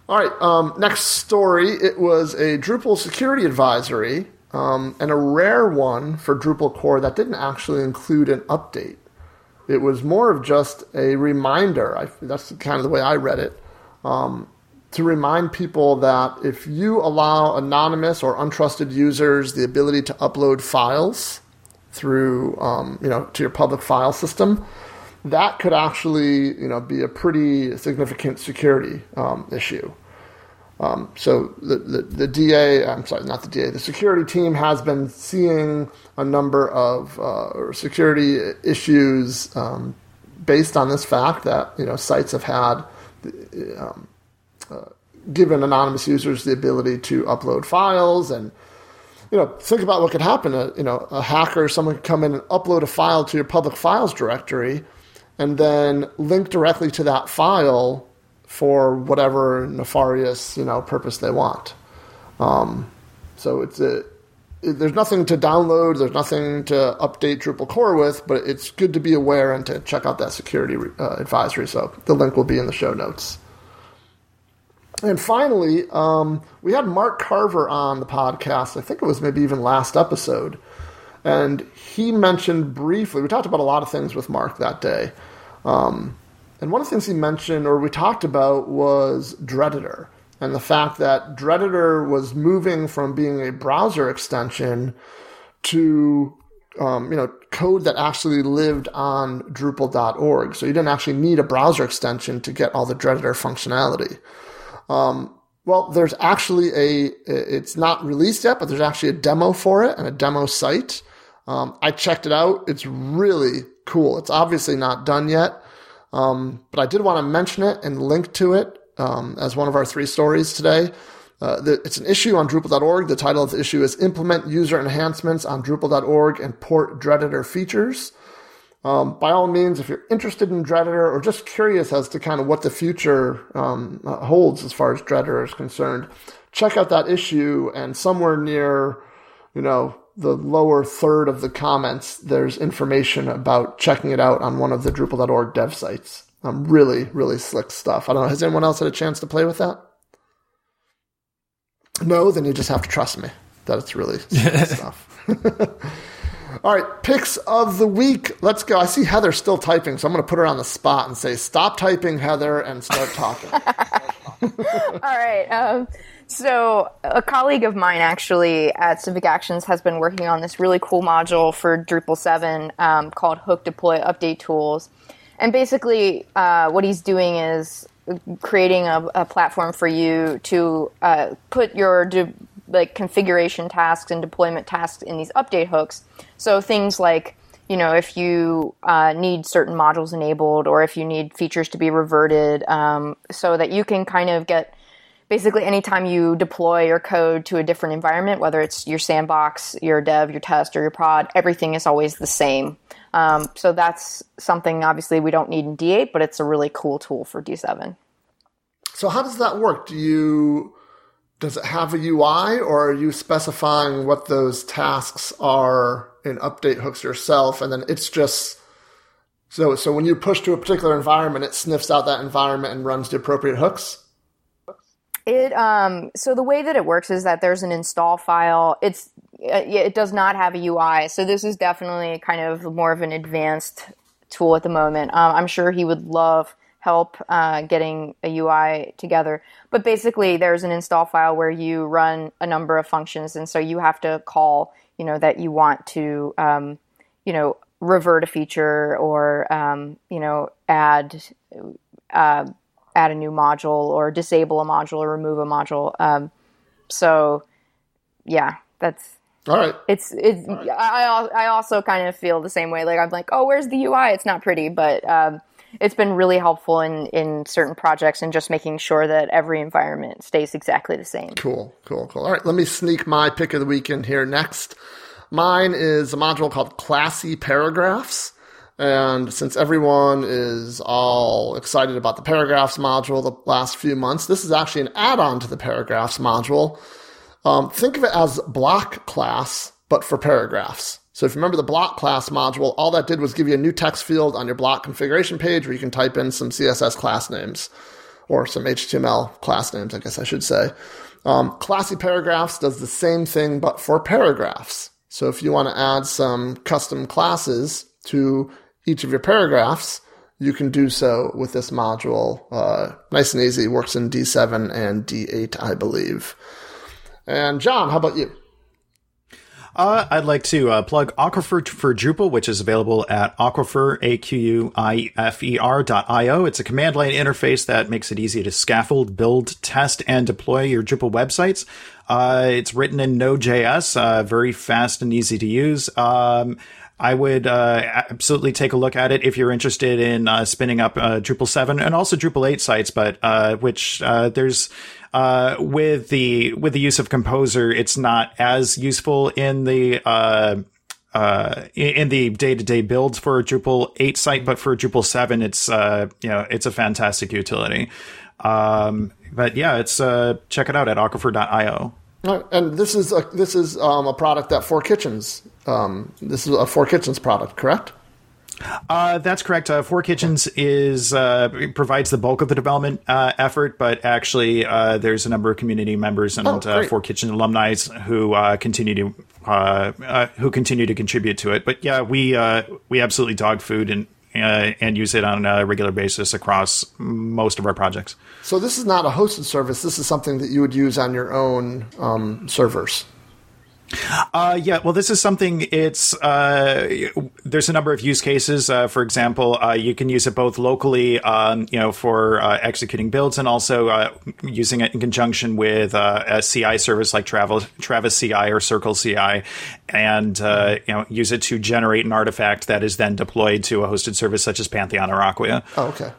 All right. Um, next story. It was a Drupal security advisory um, and a rare one for Drupal core that didn't actually include an update. It was more of just a reminder. I, that's kind of the way I read it. Um, to remind people that if you allow anonymous or untrusted users the ability to upload files through, um, you know, to your public file system, that could actually, you know, be a pretty significant security um, issue. Um, so the, the the DA, I'm sorry, not the DA, the security team has been seeing a number of uh, security issues um, based on this fact that you know sites have had um, uh, given anonymous users the ability to upload files and you know, think about what could happen. A, you know, a hacker, someone could come in and upload a file to your public files directory, and then link directly to that file for whatever nefarious, you know, purpose they want. Um, so it's a, it, there's nothing to download, there's nothing to update Drupal core with, but it's good to be aware and to check out that security uh, advisory. So the link will be in the show notes. And finally, um, we had Mark Carver on the podcast. I think it was maybe even last episode. And he mentioned briefly, we talked about a lot of things with Mark that day. Um, and one of the things he mentioned, or we talked about, was Dreditor and the fact that Dreditor was moving from being a browser extension to um, you know code that actually lived on Drupal.org. So you didn't actually need a browser extension to get all the Dreditor functionality. Um, well, there's actually a, it's not released yet, but there's actually a demo for it and a demo site Um, I checked it out. It's really cool. It's obviously not done yet, um, but I did want to mention it and link to it um, as one of our three stories today. Uh, the, it's an issue on Drupal.org. The title of the issue is Implement User Enhancements on Drupal.org and Port Dreditor Features. Um, by all means, if you're interested in Dreditor or just curious as to kind of what the future um, uh, holds as far as Dreditor is concerned, check out that issue. And somewhere near, you know, the lower third of the comments, there's information about checking it out on one of the Drupal.org dev sites. Um, really, really slick stuff. I don't know. Has anyone else had a chance to play with that? No, then you just have to trust me that it's really slick stuff. All right, picks of the week. Let's go. I see Heather still typing, so I'm going to put her on the spot and say, "Stop typing, Heather, and start talking." All right. Um, so, a colleague of mine actually at CivicActions has been working on this really cool module for Drupal 7 um, called Hook Deploy Update Tools. And basically, uh, what he's doing is creating a, a platform for you to uh, put your de- like configuration tasks and deployment tasks in these update hooks. So things like you know if you uh, need certain modules enabled or if you need features to be reverted, um, so that you can kind of get basically anytime you deploy your code to a different environment, whether it's your sandbox, your dev, your test, or your prod, everything is always the same. Um, so that's something obviously we don't need in D8, but it's a really cool tool for D7. So how does that work? Do you does it have a UI or are you specifying what those tasks are in update hooks yourself and then it's just so so when you push to a particular environment it sniffs out that environment and runs the appropriate hooks? It um so the way that it works is that there's an install file. It's it does not have a UI, so this is definitely kind of more of an advanced tool at the moment. Um, I'm sure he would love help uh, getting a UI together. But basically, there's an install file where you run a number of functions, and so you have to call, you know, that you want to, um, you know, revert a feature or, um, you know, add. Uh, add a new module or disable a module or remove a module. Um, so, yeah, that's all right. It's it's. Right. I I also kind of feel the same way. Like I'm like, oh, where's the UI? It's not pretty, but um, it's been really helpful in in certain projects and just making sure that every environment stays exactly the same. Cool, cool, cool. All right, let me sneak my pick of the weekend here next. Mine is a module called Classy Paragraphs. And since everyone is all excited about the paragraphs module the last few months, this is actually an add on to the paragraphs module. Um, think of it as block class, but for paragraphs. So if you remember the block class module, all that did was give you a new text field on your block configuration page where you can type in some CSS class names or some HTML class names, I guess I should say. Um, Classy Paragraphs does the same thing, but for paragraphs. So if you want to add some custom classes to each of your paragraphs, you can do so with this module. Uh, nice and easy. Works in D7 and D8, I believe. And Jon, how about you? Uh, I'd like to uh, plug Aquifer for Drupal, which is available at Aquifer, A-Q-U-I-F-E-R dot I-O. It's a command line interface that makes it easy to scaffold, build, test, and deploy your Drupal websites. Uh, it's written in Node.js, uh, very fast and easy to use. Um, I would uh, absolutely take a look at it if you're interested in uh, spinning up uh, Drupal 7 and also Drupal 8 sites, but uh, which uh, there's uh, with the with the use of Composer, it's not as useful in the in the day to day builds for a Drupal 8 site, but for Drupal 7, it's you know it's a fantastic utility. Um, but yeah, it's check it out at aquifer.io. And this is a, this is um, a product that Four Kitchens. Um, this is a Four Kitchens product, correct? Uh, that's correct. Uh, Four Kitchens is uh, provides the bulk of the development uh, effort, but actually, uh, there's a number of community members and oh, uh, Four Kitchen alumni who continue to who continue to contribute to it. But yeah, we we absolutely dog food and uh, and use it on a regular basis across most of our projects. So this is not a hosted service. This is something that you would use on your own um, servers. Uh, yeah, well, this is something. It's uh, there's a number of use cases. Uh, for example, uh, you can use it both locally, um, you know, for uh, executing builds, and also uh, using it in conjunction with a CI service like Travis, Travis CI or Circle CI, and you know, use it to generate an artifact that is then deployed to a hosted service such as Pantheon or Acquia. Oh, okay.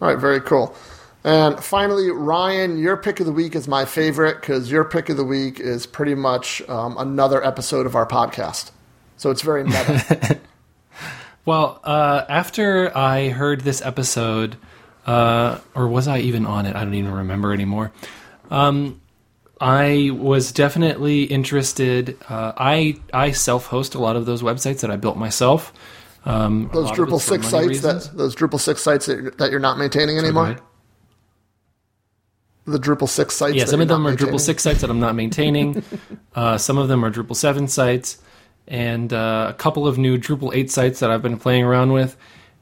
All right, very cool. And finally, Ryan, your pick of the week is my favorite because your pick of the week is pretty much um, another episode of our podcast. So it's very meta. well, uh, after I heard this episode, uh, or was I even on it? I don't even remember anymore. Um, I was definitely interested. Uh, I I self host a lot of those websites that I built myself. Um, those Drupal six sites reasons. that those Drupal six sites that, that you're not maintaining anymore the Drupal 6 sites. Yeah, some of them are Drupal 6 sites that I'm not maintaining. uh, some of them are Drupal 7 sites, and uh, a couple of new Drupal 8 sites that I've been playing around with.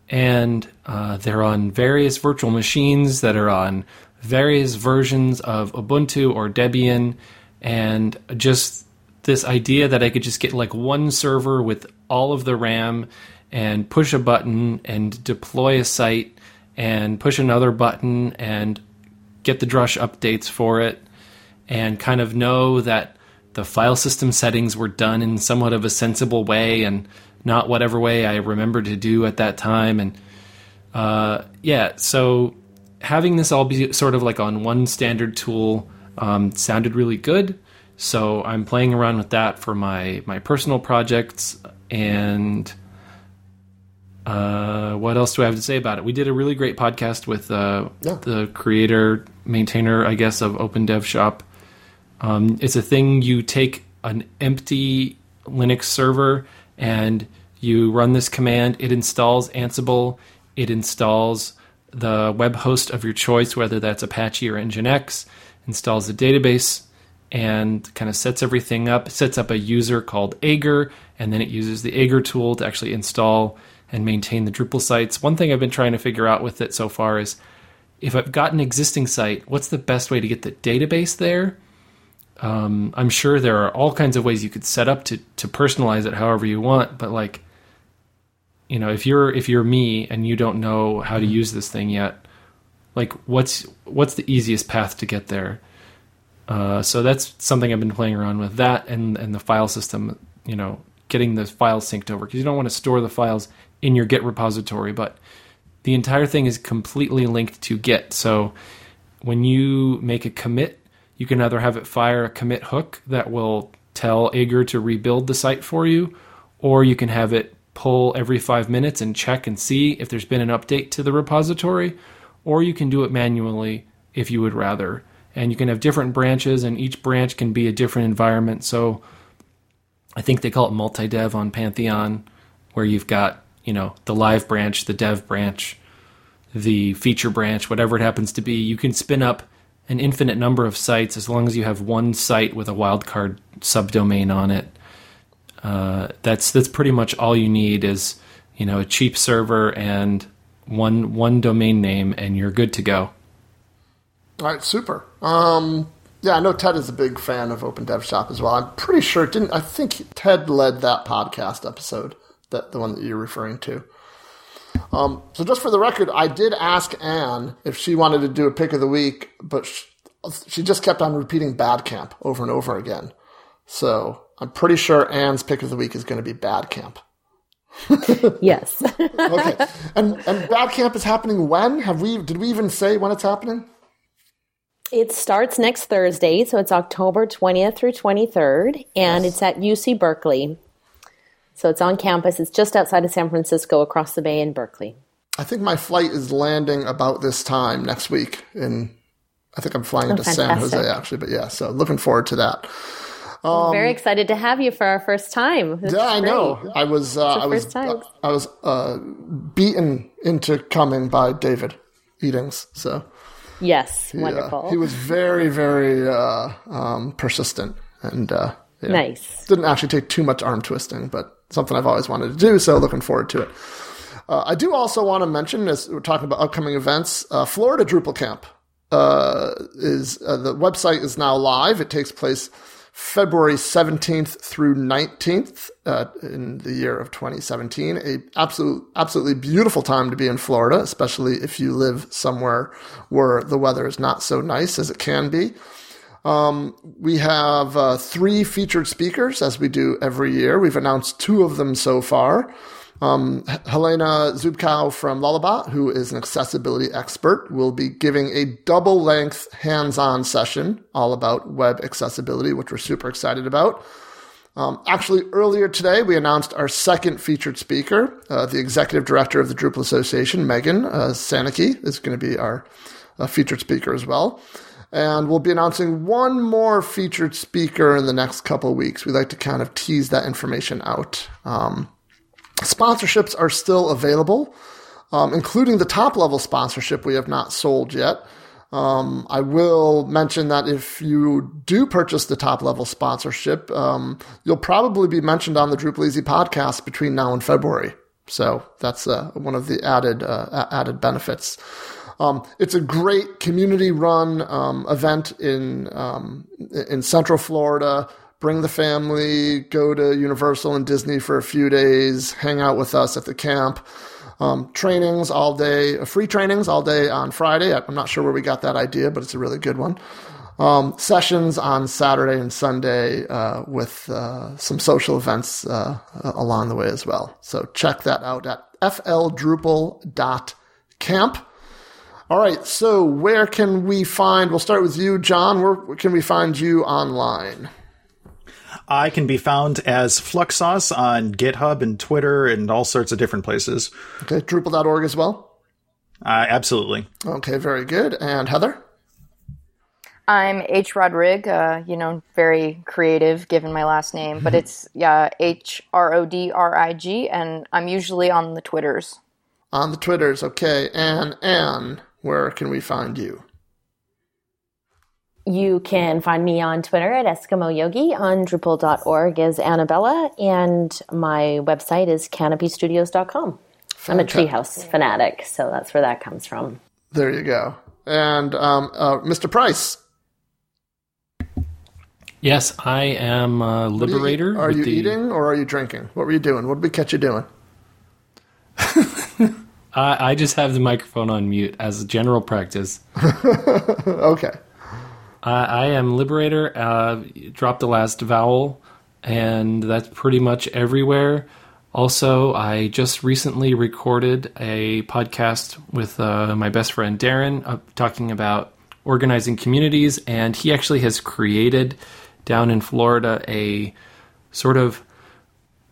And uh, they're on various virtual machines that are on various versions of Ubuntu or Debian. And just this idea that I could just get like one server with all of the RAM and push a button and deploy a site and push another button and get the Drush updates for it, and kind of know that the file system settings were done in somewhat of a sensible way and not whatever way I remember to do at that time. And uh, yeah, so having this all be sort of like on one standard tool um, sounded really good. So I'm playing around with that for my my personal projects and uh, what else do I have to say about it? We did a really great podcast with uh, yeah. the creator, maintainer, I guess, of OpenDevShop. Um, it's a thing you take an empty Linux server and you run this command. It installs Ansible. It installs the web host of your choice, whether that's Apache or Nginx. Installs a database and kind of sets everything up. Sets up a user called Aegir, and then it uses the Aegir tool to actually install and maintain the Drupal sites. One thing I've been trying to figure out with it so far is if I've got an existing site, what's the best way to get the database there? Um, I'm sure there are all kinds of ways you could set up to to personalize it however you want, but like, you know, if you're if you're me and you don't know how to use this thing yet, like what's what's the easiest path to get there? Uh, so that's something I've been playing around with that and and the file system. You know, getting the files synced over because you don't want to store the files in your Git repository, but the entire thing is completely linked to Git. So when you make a commit, you can either have it fire a commit hook that will tell Aegir to rebuild the site for you, or you can have it pull every five minutes and check and see if there's been an update to the repository, or you can do it manually if you would rather. And you can have different branches, and each branch can be a different environment. So I think they call it multi dev on Pantheon, where you've got you know, the live branch, the dev branch, the feature branch, whatever it happens to be, you can spin up an infinite number of sites as long as you have one site with a wildcard subdomain on it. Uh, that's that's pretty much all you need is you know a cheap server and one one domain name, and you're good to go. All right, super. Um, yeah, I know Ted is a big fan of OpenDevShop as well. I'm pretty sure didn't I think Ted led that podcast episode that the one that you're referring to. Um, so just for the record, I did ask Anne if she wanted to do a pick of the week, but she, she just kept on repeating Bad Camp over and over again. So I'm pretty sure Anne's pick of the week is going to be Bad Camp. yes. okay. And and Bad Camp is happening when? Have we did we even say when it's happening? It starts next Thursday, so it's October 20th through 23rd, and yes. it's at UC Berkeley. So it's on campus. It's just outside of San Francisco, across the bay in Berkeley. I think my flight is landing about this time next week. In I think I'm flying oh, into. San Jose actually, but yeah. So looking forward to that. Um, very excited to have you for our first time. Yeah, I know. I was uh, I was uh, I was uh, beaten into coming by David Eatings. So yes, uh, wonderful. he was very very uh, um, persistent and uh, yeah. nice. Didn't actually take too much arm twisting, but something I've always wanted to do. So looking forward to it. Uh, I do also want to mention, as we're talking about upcoming events, uh, Florida Drupal Camp uh, is uh, the website is now live. It takes place February 17th through 19th uh, in the year of 2017. A absolute, absolutely beautiful time to be in Florida, especially if you live somewhere where the weather is not so nice as it can be. Um, we have uh, three featured speakers, as we do every year. We've announced two of them so far. Um, Helena Zubkow from Lullabot, who is an accessibility expert, will be giving a double length hands on session all about web accessibility, which we're super excited about. Um, actually, earlier today, we announced our second featured speaker, uh, the executive director of the Drupal Association, Megan uh, is going to be our uh, featured speaker as well. And we'll be announcing one more featured speaker in the next couple weeks. We'd like to kind of tease that information out. Um, Sponsorships are still available, um, including the top level sponsorship we have not sold yet. Um, I will mention that if you do purchase the top level sponsorship, um, you'll probably be mentioned on the DrupalEasy podcast between now and February. So that's uh, one of the added uh, added benefits. Um, it's a great community run um, event in um, in Central Florida bring the family, go to Universal and Disney for a few days, hang out with us at the camp. Um, trainings all day, uh, free trainings all day on Friday. I'm not sure where we got that idea, but it's a really good one. Um, sessions on Saturday and Sunday uh, with uh, some social events uh, along the way as well. So check that out at fldrupal.camp. All right, so where can we find? We'll start with you, Jon. Where can we find you online? I can be found as Fluxsauce on GitHub and Twitter and all sorts of different places. Okay, Drupal.org as well? Uh, absolutely. Okay, very good. And Heather? I'm H. Rodrig, uh, you know, very creative given my last name, but it's yeah, H R O D R I G, and I'm usually on the Twitters. On the Twitters, okay. And Anne, where can we find you? You can find me on Twitter at Eskimo Yogi. On Drupal.org is Annabella, and my website is kanopistudios.com. I'm a treehouse fanatic, so that's where that comes from. There you go. And um, uh, Mr. Price. Yes, I am a liberator. Are you, are you the... eating or are you drinking? What were you doing? What did we catch you doing? I, I just have the microphone on mute as a general practice. okay. Uh, I am Liberator. Uh, drop the last vowel, and that's pretty much everywhere. Also, I just recently recorded a podcast with uh, my best friend Darren uh, talking about organizing communities, and he actually has created down in Florida a sort of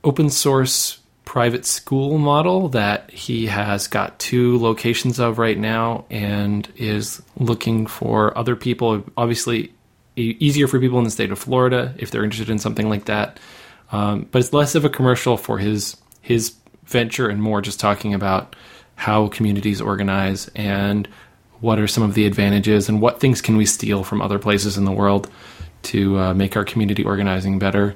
open source private school model that he has got two locations of right now and is looking for other people. Obviously, easier for people in the state of Florida if they're interested in something like that. Um, but it's less of a commercial for his his venture and more just talking about how communities organize and what are some of the advantages and what things can we steal from other places in the world to uh, make our community organizing better.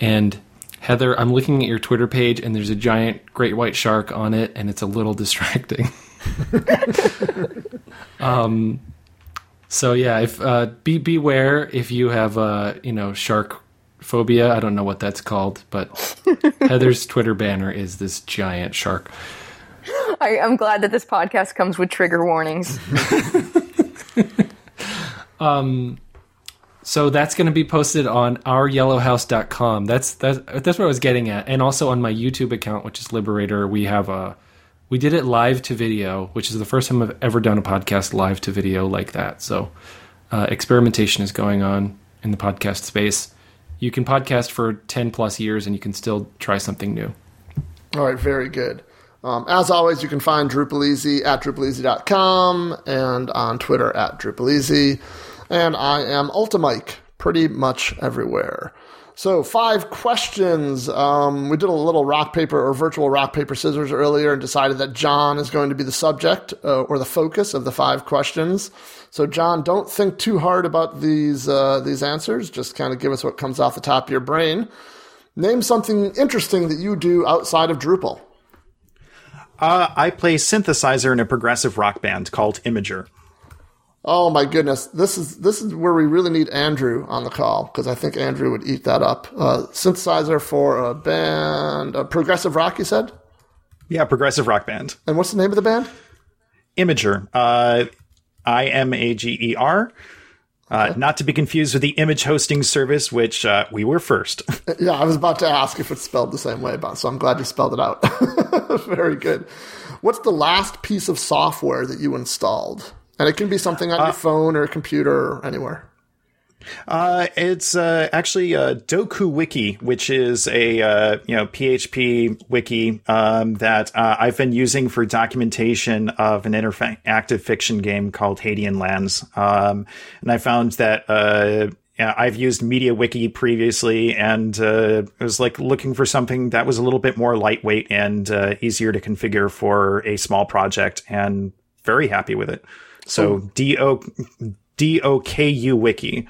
And Heather, I'm looking at your Twitter page and there's a giant great white shark on it and it's a little distracting. um, so yeah, if uh, be beware if you have uh, you know shark phobia. I don't know what that's called, but Heather's Twitter banner is this giant shark. I, am glad that this podcast comes with trigger warnings. um, so that's going to be posted on ouryellowhouse.com. That's that's that's what I was getting at, and also on my YouTube account, which is Liberator. We have a we did it live to video, which is the first time I've ever done a podcast live to video like that. So uh, experimentation is going on in the podcast space. You can podcast for ten plus years, and you can still try something new. All right, very good. Um, as always, you can find DrupalEasy at drupaleasy.com and on Twitter at DrupalEasy and I am Ultimike pretty much everywhere. So, five questions. Um, we did a little rock, paper, or virtual rock, paper, scissors earlier and decided that Jon is going to be the subject uh, or the focus of the five questions. So, Jon, don't think too hard about these, uh, these answers. Just kind of give us what comes off the top of your brain. Name something interesting that you do outside of Drupal. Uh, I play synthesizer in a progressive rock band called Imager. Oh my goodness, this is this is where we really need Andrew on the call because I think Andrew would eat that up. Uh, synthesizer for a band, a progressive rock. You said, Yeah, progressive rock band. and what's the name of the band? Imager. Uh, I M A G E R. Uh, not to be confused with the image hosting service, which uh, we were first. Yeah, I was about to ask if it's spelled the same way, but so I'm glad you spelled it out. Very good. What's the last piece of software that you installed? And it can be something on your phone or computer or anywhere. Uh, it's uh, actually uh, DokuWiki, which is a uh, you know PHP wiki um, that uh, I've been using for documentation of an interactive fiction game called Hadean Lands. Um, and I found that uh, yeah, I've used MediaWiki previously, and uh, it was like looking for something that was a little bit more lightweight and uh, easier to configure for a small project, and very happy with it. So D O D O K U Wiki.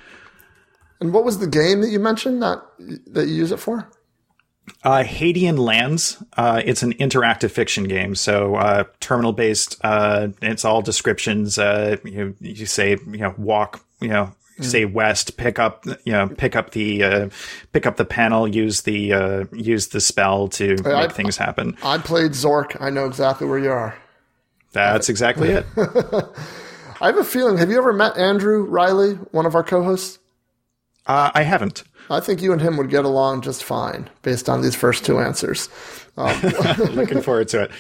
And what was the game that you mentioned that that you use it for? Uh, Hadean Lands. Uh, it's an interactive fiction game, so uh, terminal based. Uh, it's all descriptions. Uh, you you say you know walk. You know say west. Pick up. You know pick up the uh, pick up the panel. Use the uh, use the spell to make I- things happen. I played Zork. I know exactly where you are. That's exactly it. I have a feeling. Have you ever met Andrew Riley, one of our co-hosts? Uh, I haven't. I think you and him would get along just fine based on these first two answers. Looking forward to it.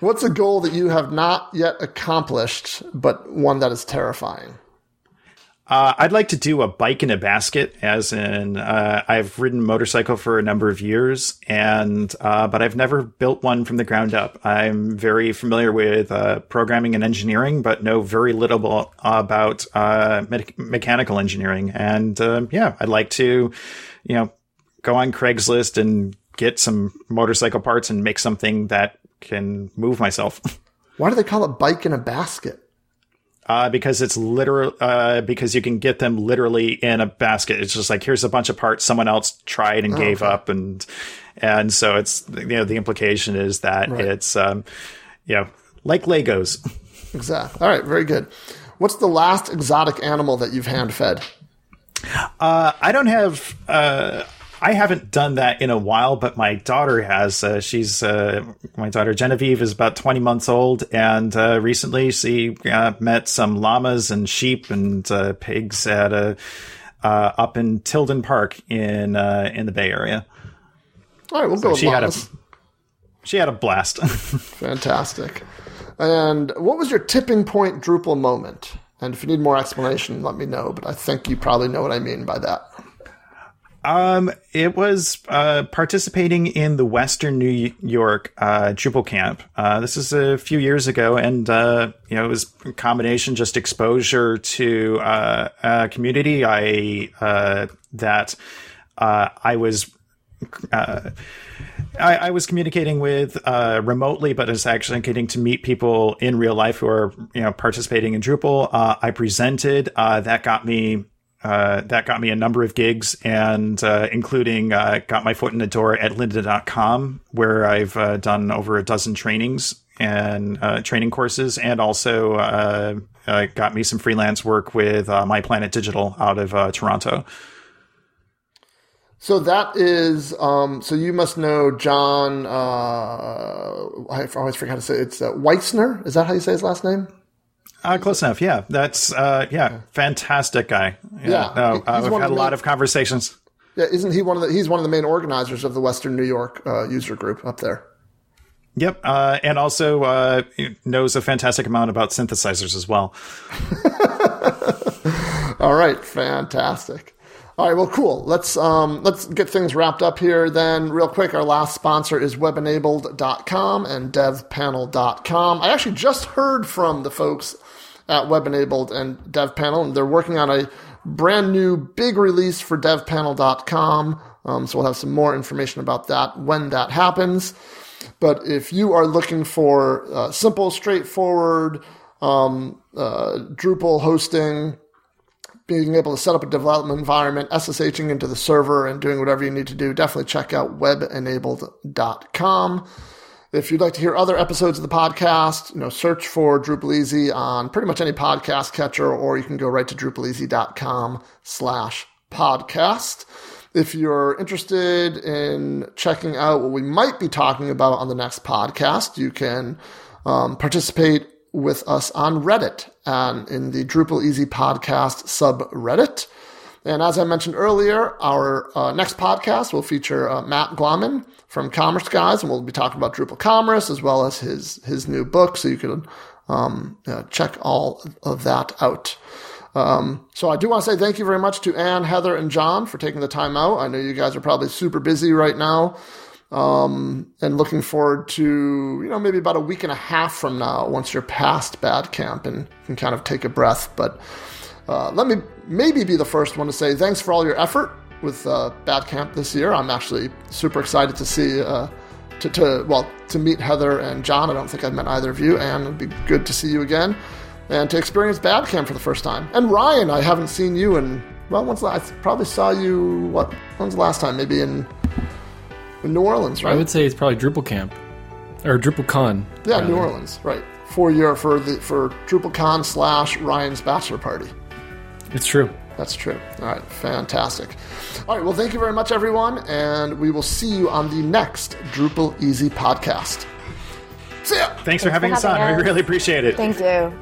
What's a goal that you have not yet accomplished, but one that is terrifying? Uh, I'd like to do a bike in a basket, as in uh, I've ridden motorcycle for a number of years, and uh, but I've never built one from the ground up. I'm very familiar with uh, programming and engineering, but know very little about uh, me- mechanical engineering. And uh, yeah, I'd like to, you know, go on Craigslist and get some motorcycle parts and make something that can move myself. Why do they call it bike in a basket? Uh, because it's literal, uh, because you can get them literally in a basket. It's just like, here's a bunch of parts someone else tried and gave up. And, and so it's, you know, the implication is that it's, um, you know, like Legos. Exactly. All right, very good. What's the last exotic animal that you've hand fed? Uh, I don't have, uh, I haven't done that in a while, but my daughter has. Uh, she's uh, my daughter Genevieve is about twenty months old, and uh, recently she uh, met some llamas and sheep and uh, pigs at a uh, up in Tilden Park in uh, in the Bay Area. All right, we'll go with She had a she had a blast. Fantastic. And what was your tipping point Drupal moment? And if you need more explanation, let me know. But I think you probably know what I mean by that. Um, it was uh, participating in the Western New York uh, Drupal camp. Uh, this is a few years ago, and uh, you know it was a combination just exposure to uh, a community I uh, that I was. I, I was communicating with remotely, but was actually getting to meet people in real life who are you know participating in Drupal. I presented. That got me uh, that got me a number of gigs and uh, including uh, got my foot in the door at lynda.com where I've uh, done over a dozen trainings and uh, training courses and also uh, got me some freelance work with My Planet Digital out of Toronto. So that is, um, so you must know John, I always forget how to say it. It's Weitzner. Is that how you say his last name? Uh, close enough. Yeah, that's uh, yeah, fantastic guy. Yeah. no, He's uh, we've had a lot main- of conversations. Yeah, isn't he one of the, he's one of the main organizers of the Western New York uh, user group up there. Yep, uh, and also uh, knows a fantastic amount about synthesizers as well. All right, fantastic. All right, well, cool. Let's um, let's get things wrapped up here. Then, real quick, our last sponsor is WebEnabled.com and DevPanel.com. I actually just heard from the folks at WebEnabled and DevPanel, and they're working on a brand new big release for DevPanel.com. Um, so we'll have some more information about that when that happens. But if you are looking for uh, simple, straightforward um, uh, Drupal hosting, being able to set up a development environment, SSHing into the server, and doing whatever you need to do, definitely check out webenabled.com. If you'd like to hear other episodes of the podcast, you know, search for DrupalEasy on pretty much any podcast catcher, or you can go right to drupaleasy.com slash podcast. If you're interested in checking out what we might be talking about on the next podcast, you can um, participate with us on Reddit and in the DrupalEasy podcast subreddit. And as I mentioned earlier, our uh, next podcast will feature uh, Matt Glaman from Commerce Guys, and we'll be talking about Drupal Commerce as well as his his new book. So you can um, uh, check all of that out. Um, so I do want to say thank you very much to Anne, Heather, and Jon for taking the time out. I know you guys are probably super busy right now. Um, and looking forward to, you know, maybe about a week and a half from now, once you're past BADCamp and can kind of take a breath. But uh, let me maybe be the first one to say thanks for all your effort with uh, BADCamp this year. I'm actually super excited to see, uh, to, to, well, to meet Heather and Jon. I don't think I've met either of you, and it'd be good to see you again and to experience BADCamp for the first time. And Ryan, I haven't seen you in, well, the, I probably saw you, what, when's the last time? Maybe in, in New Orleans, right? I would say it's probably Drupal Camp or DrupalCon. Yeah, rather. New Orleans, right. For your for the for DrupalCon slash Ryan's bachelor party. It's true. That's true. All right, fantastic. All right, well, thank you very much, everyone, and we will see you on the next DrupalEasy podcast. See ya. Thanks for having for us on. having We us. really appreciate it. Thank you.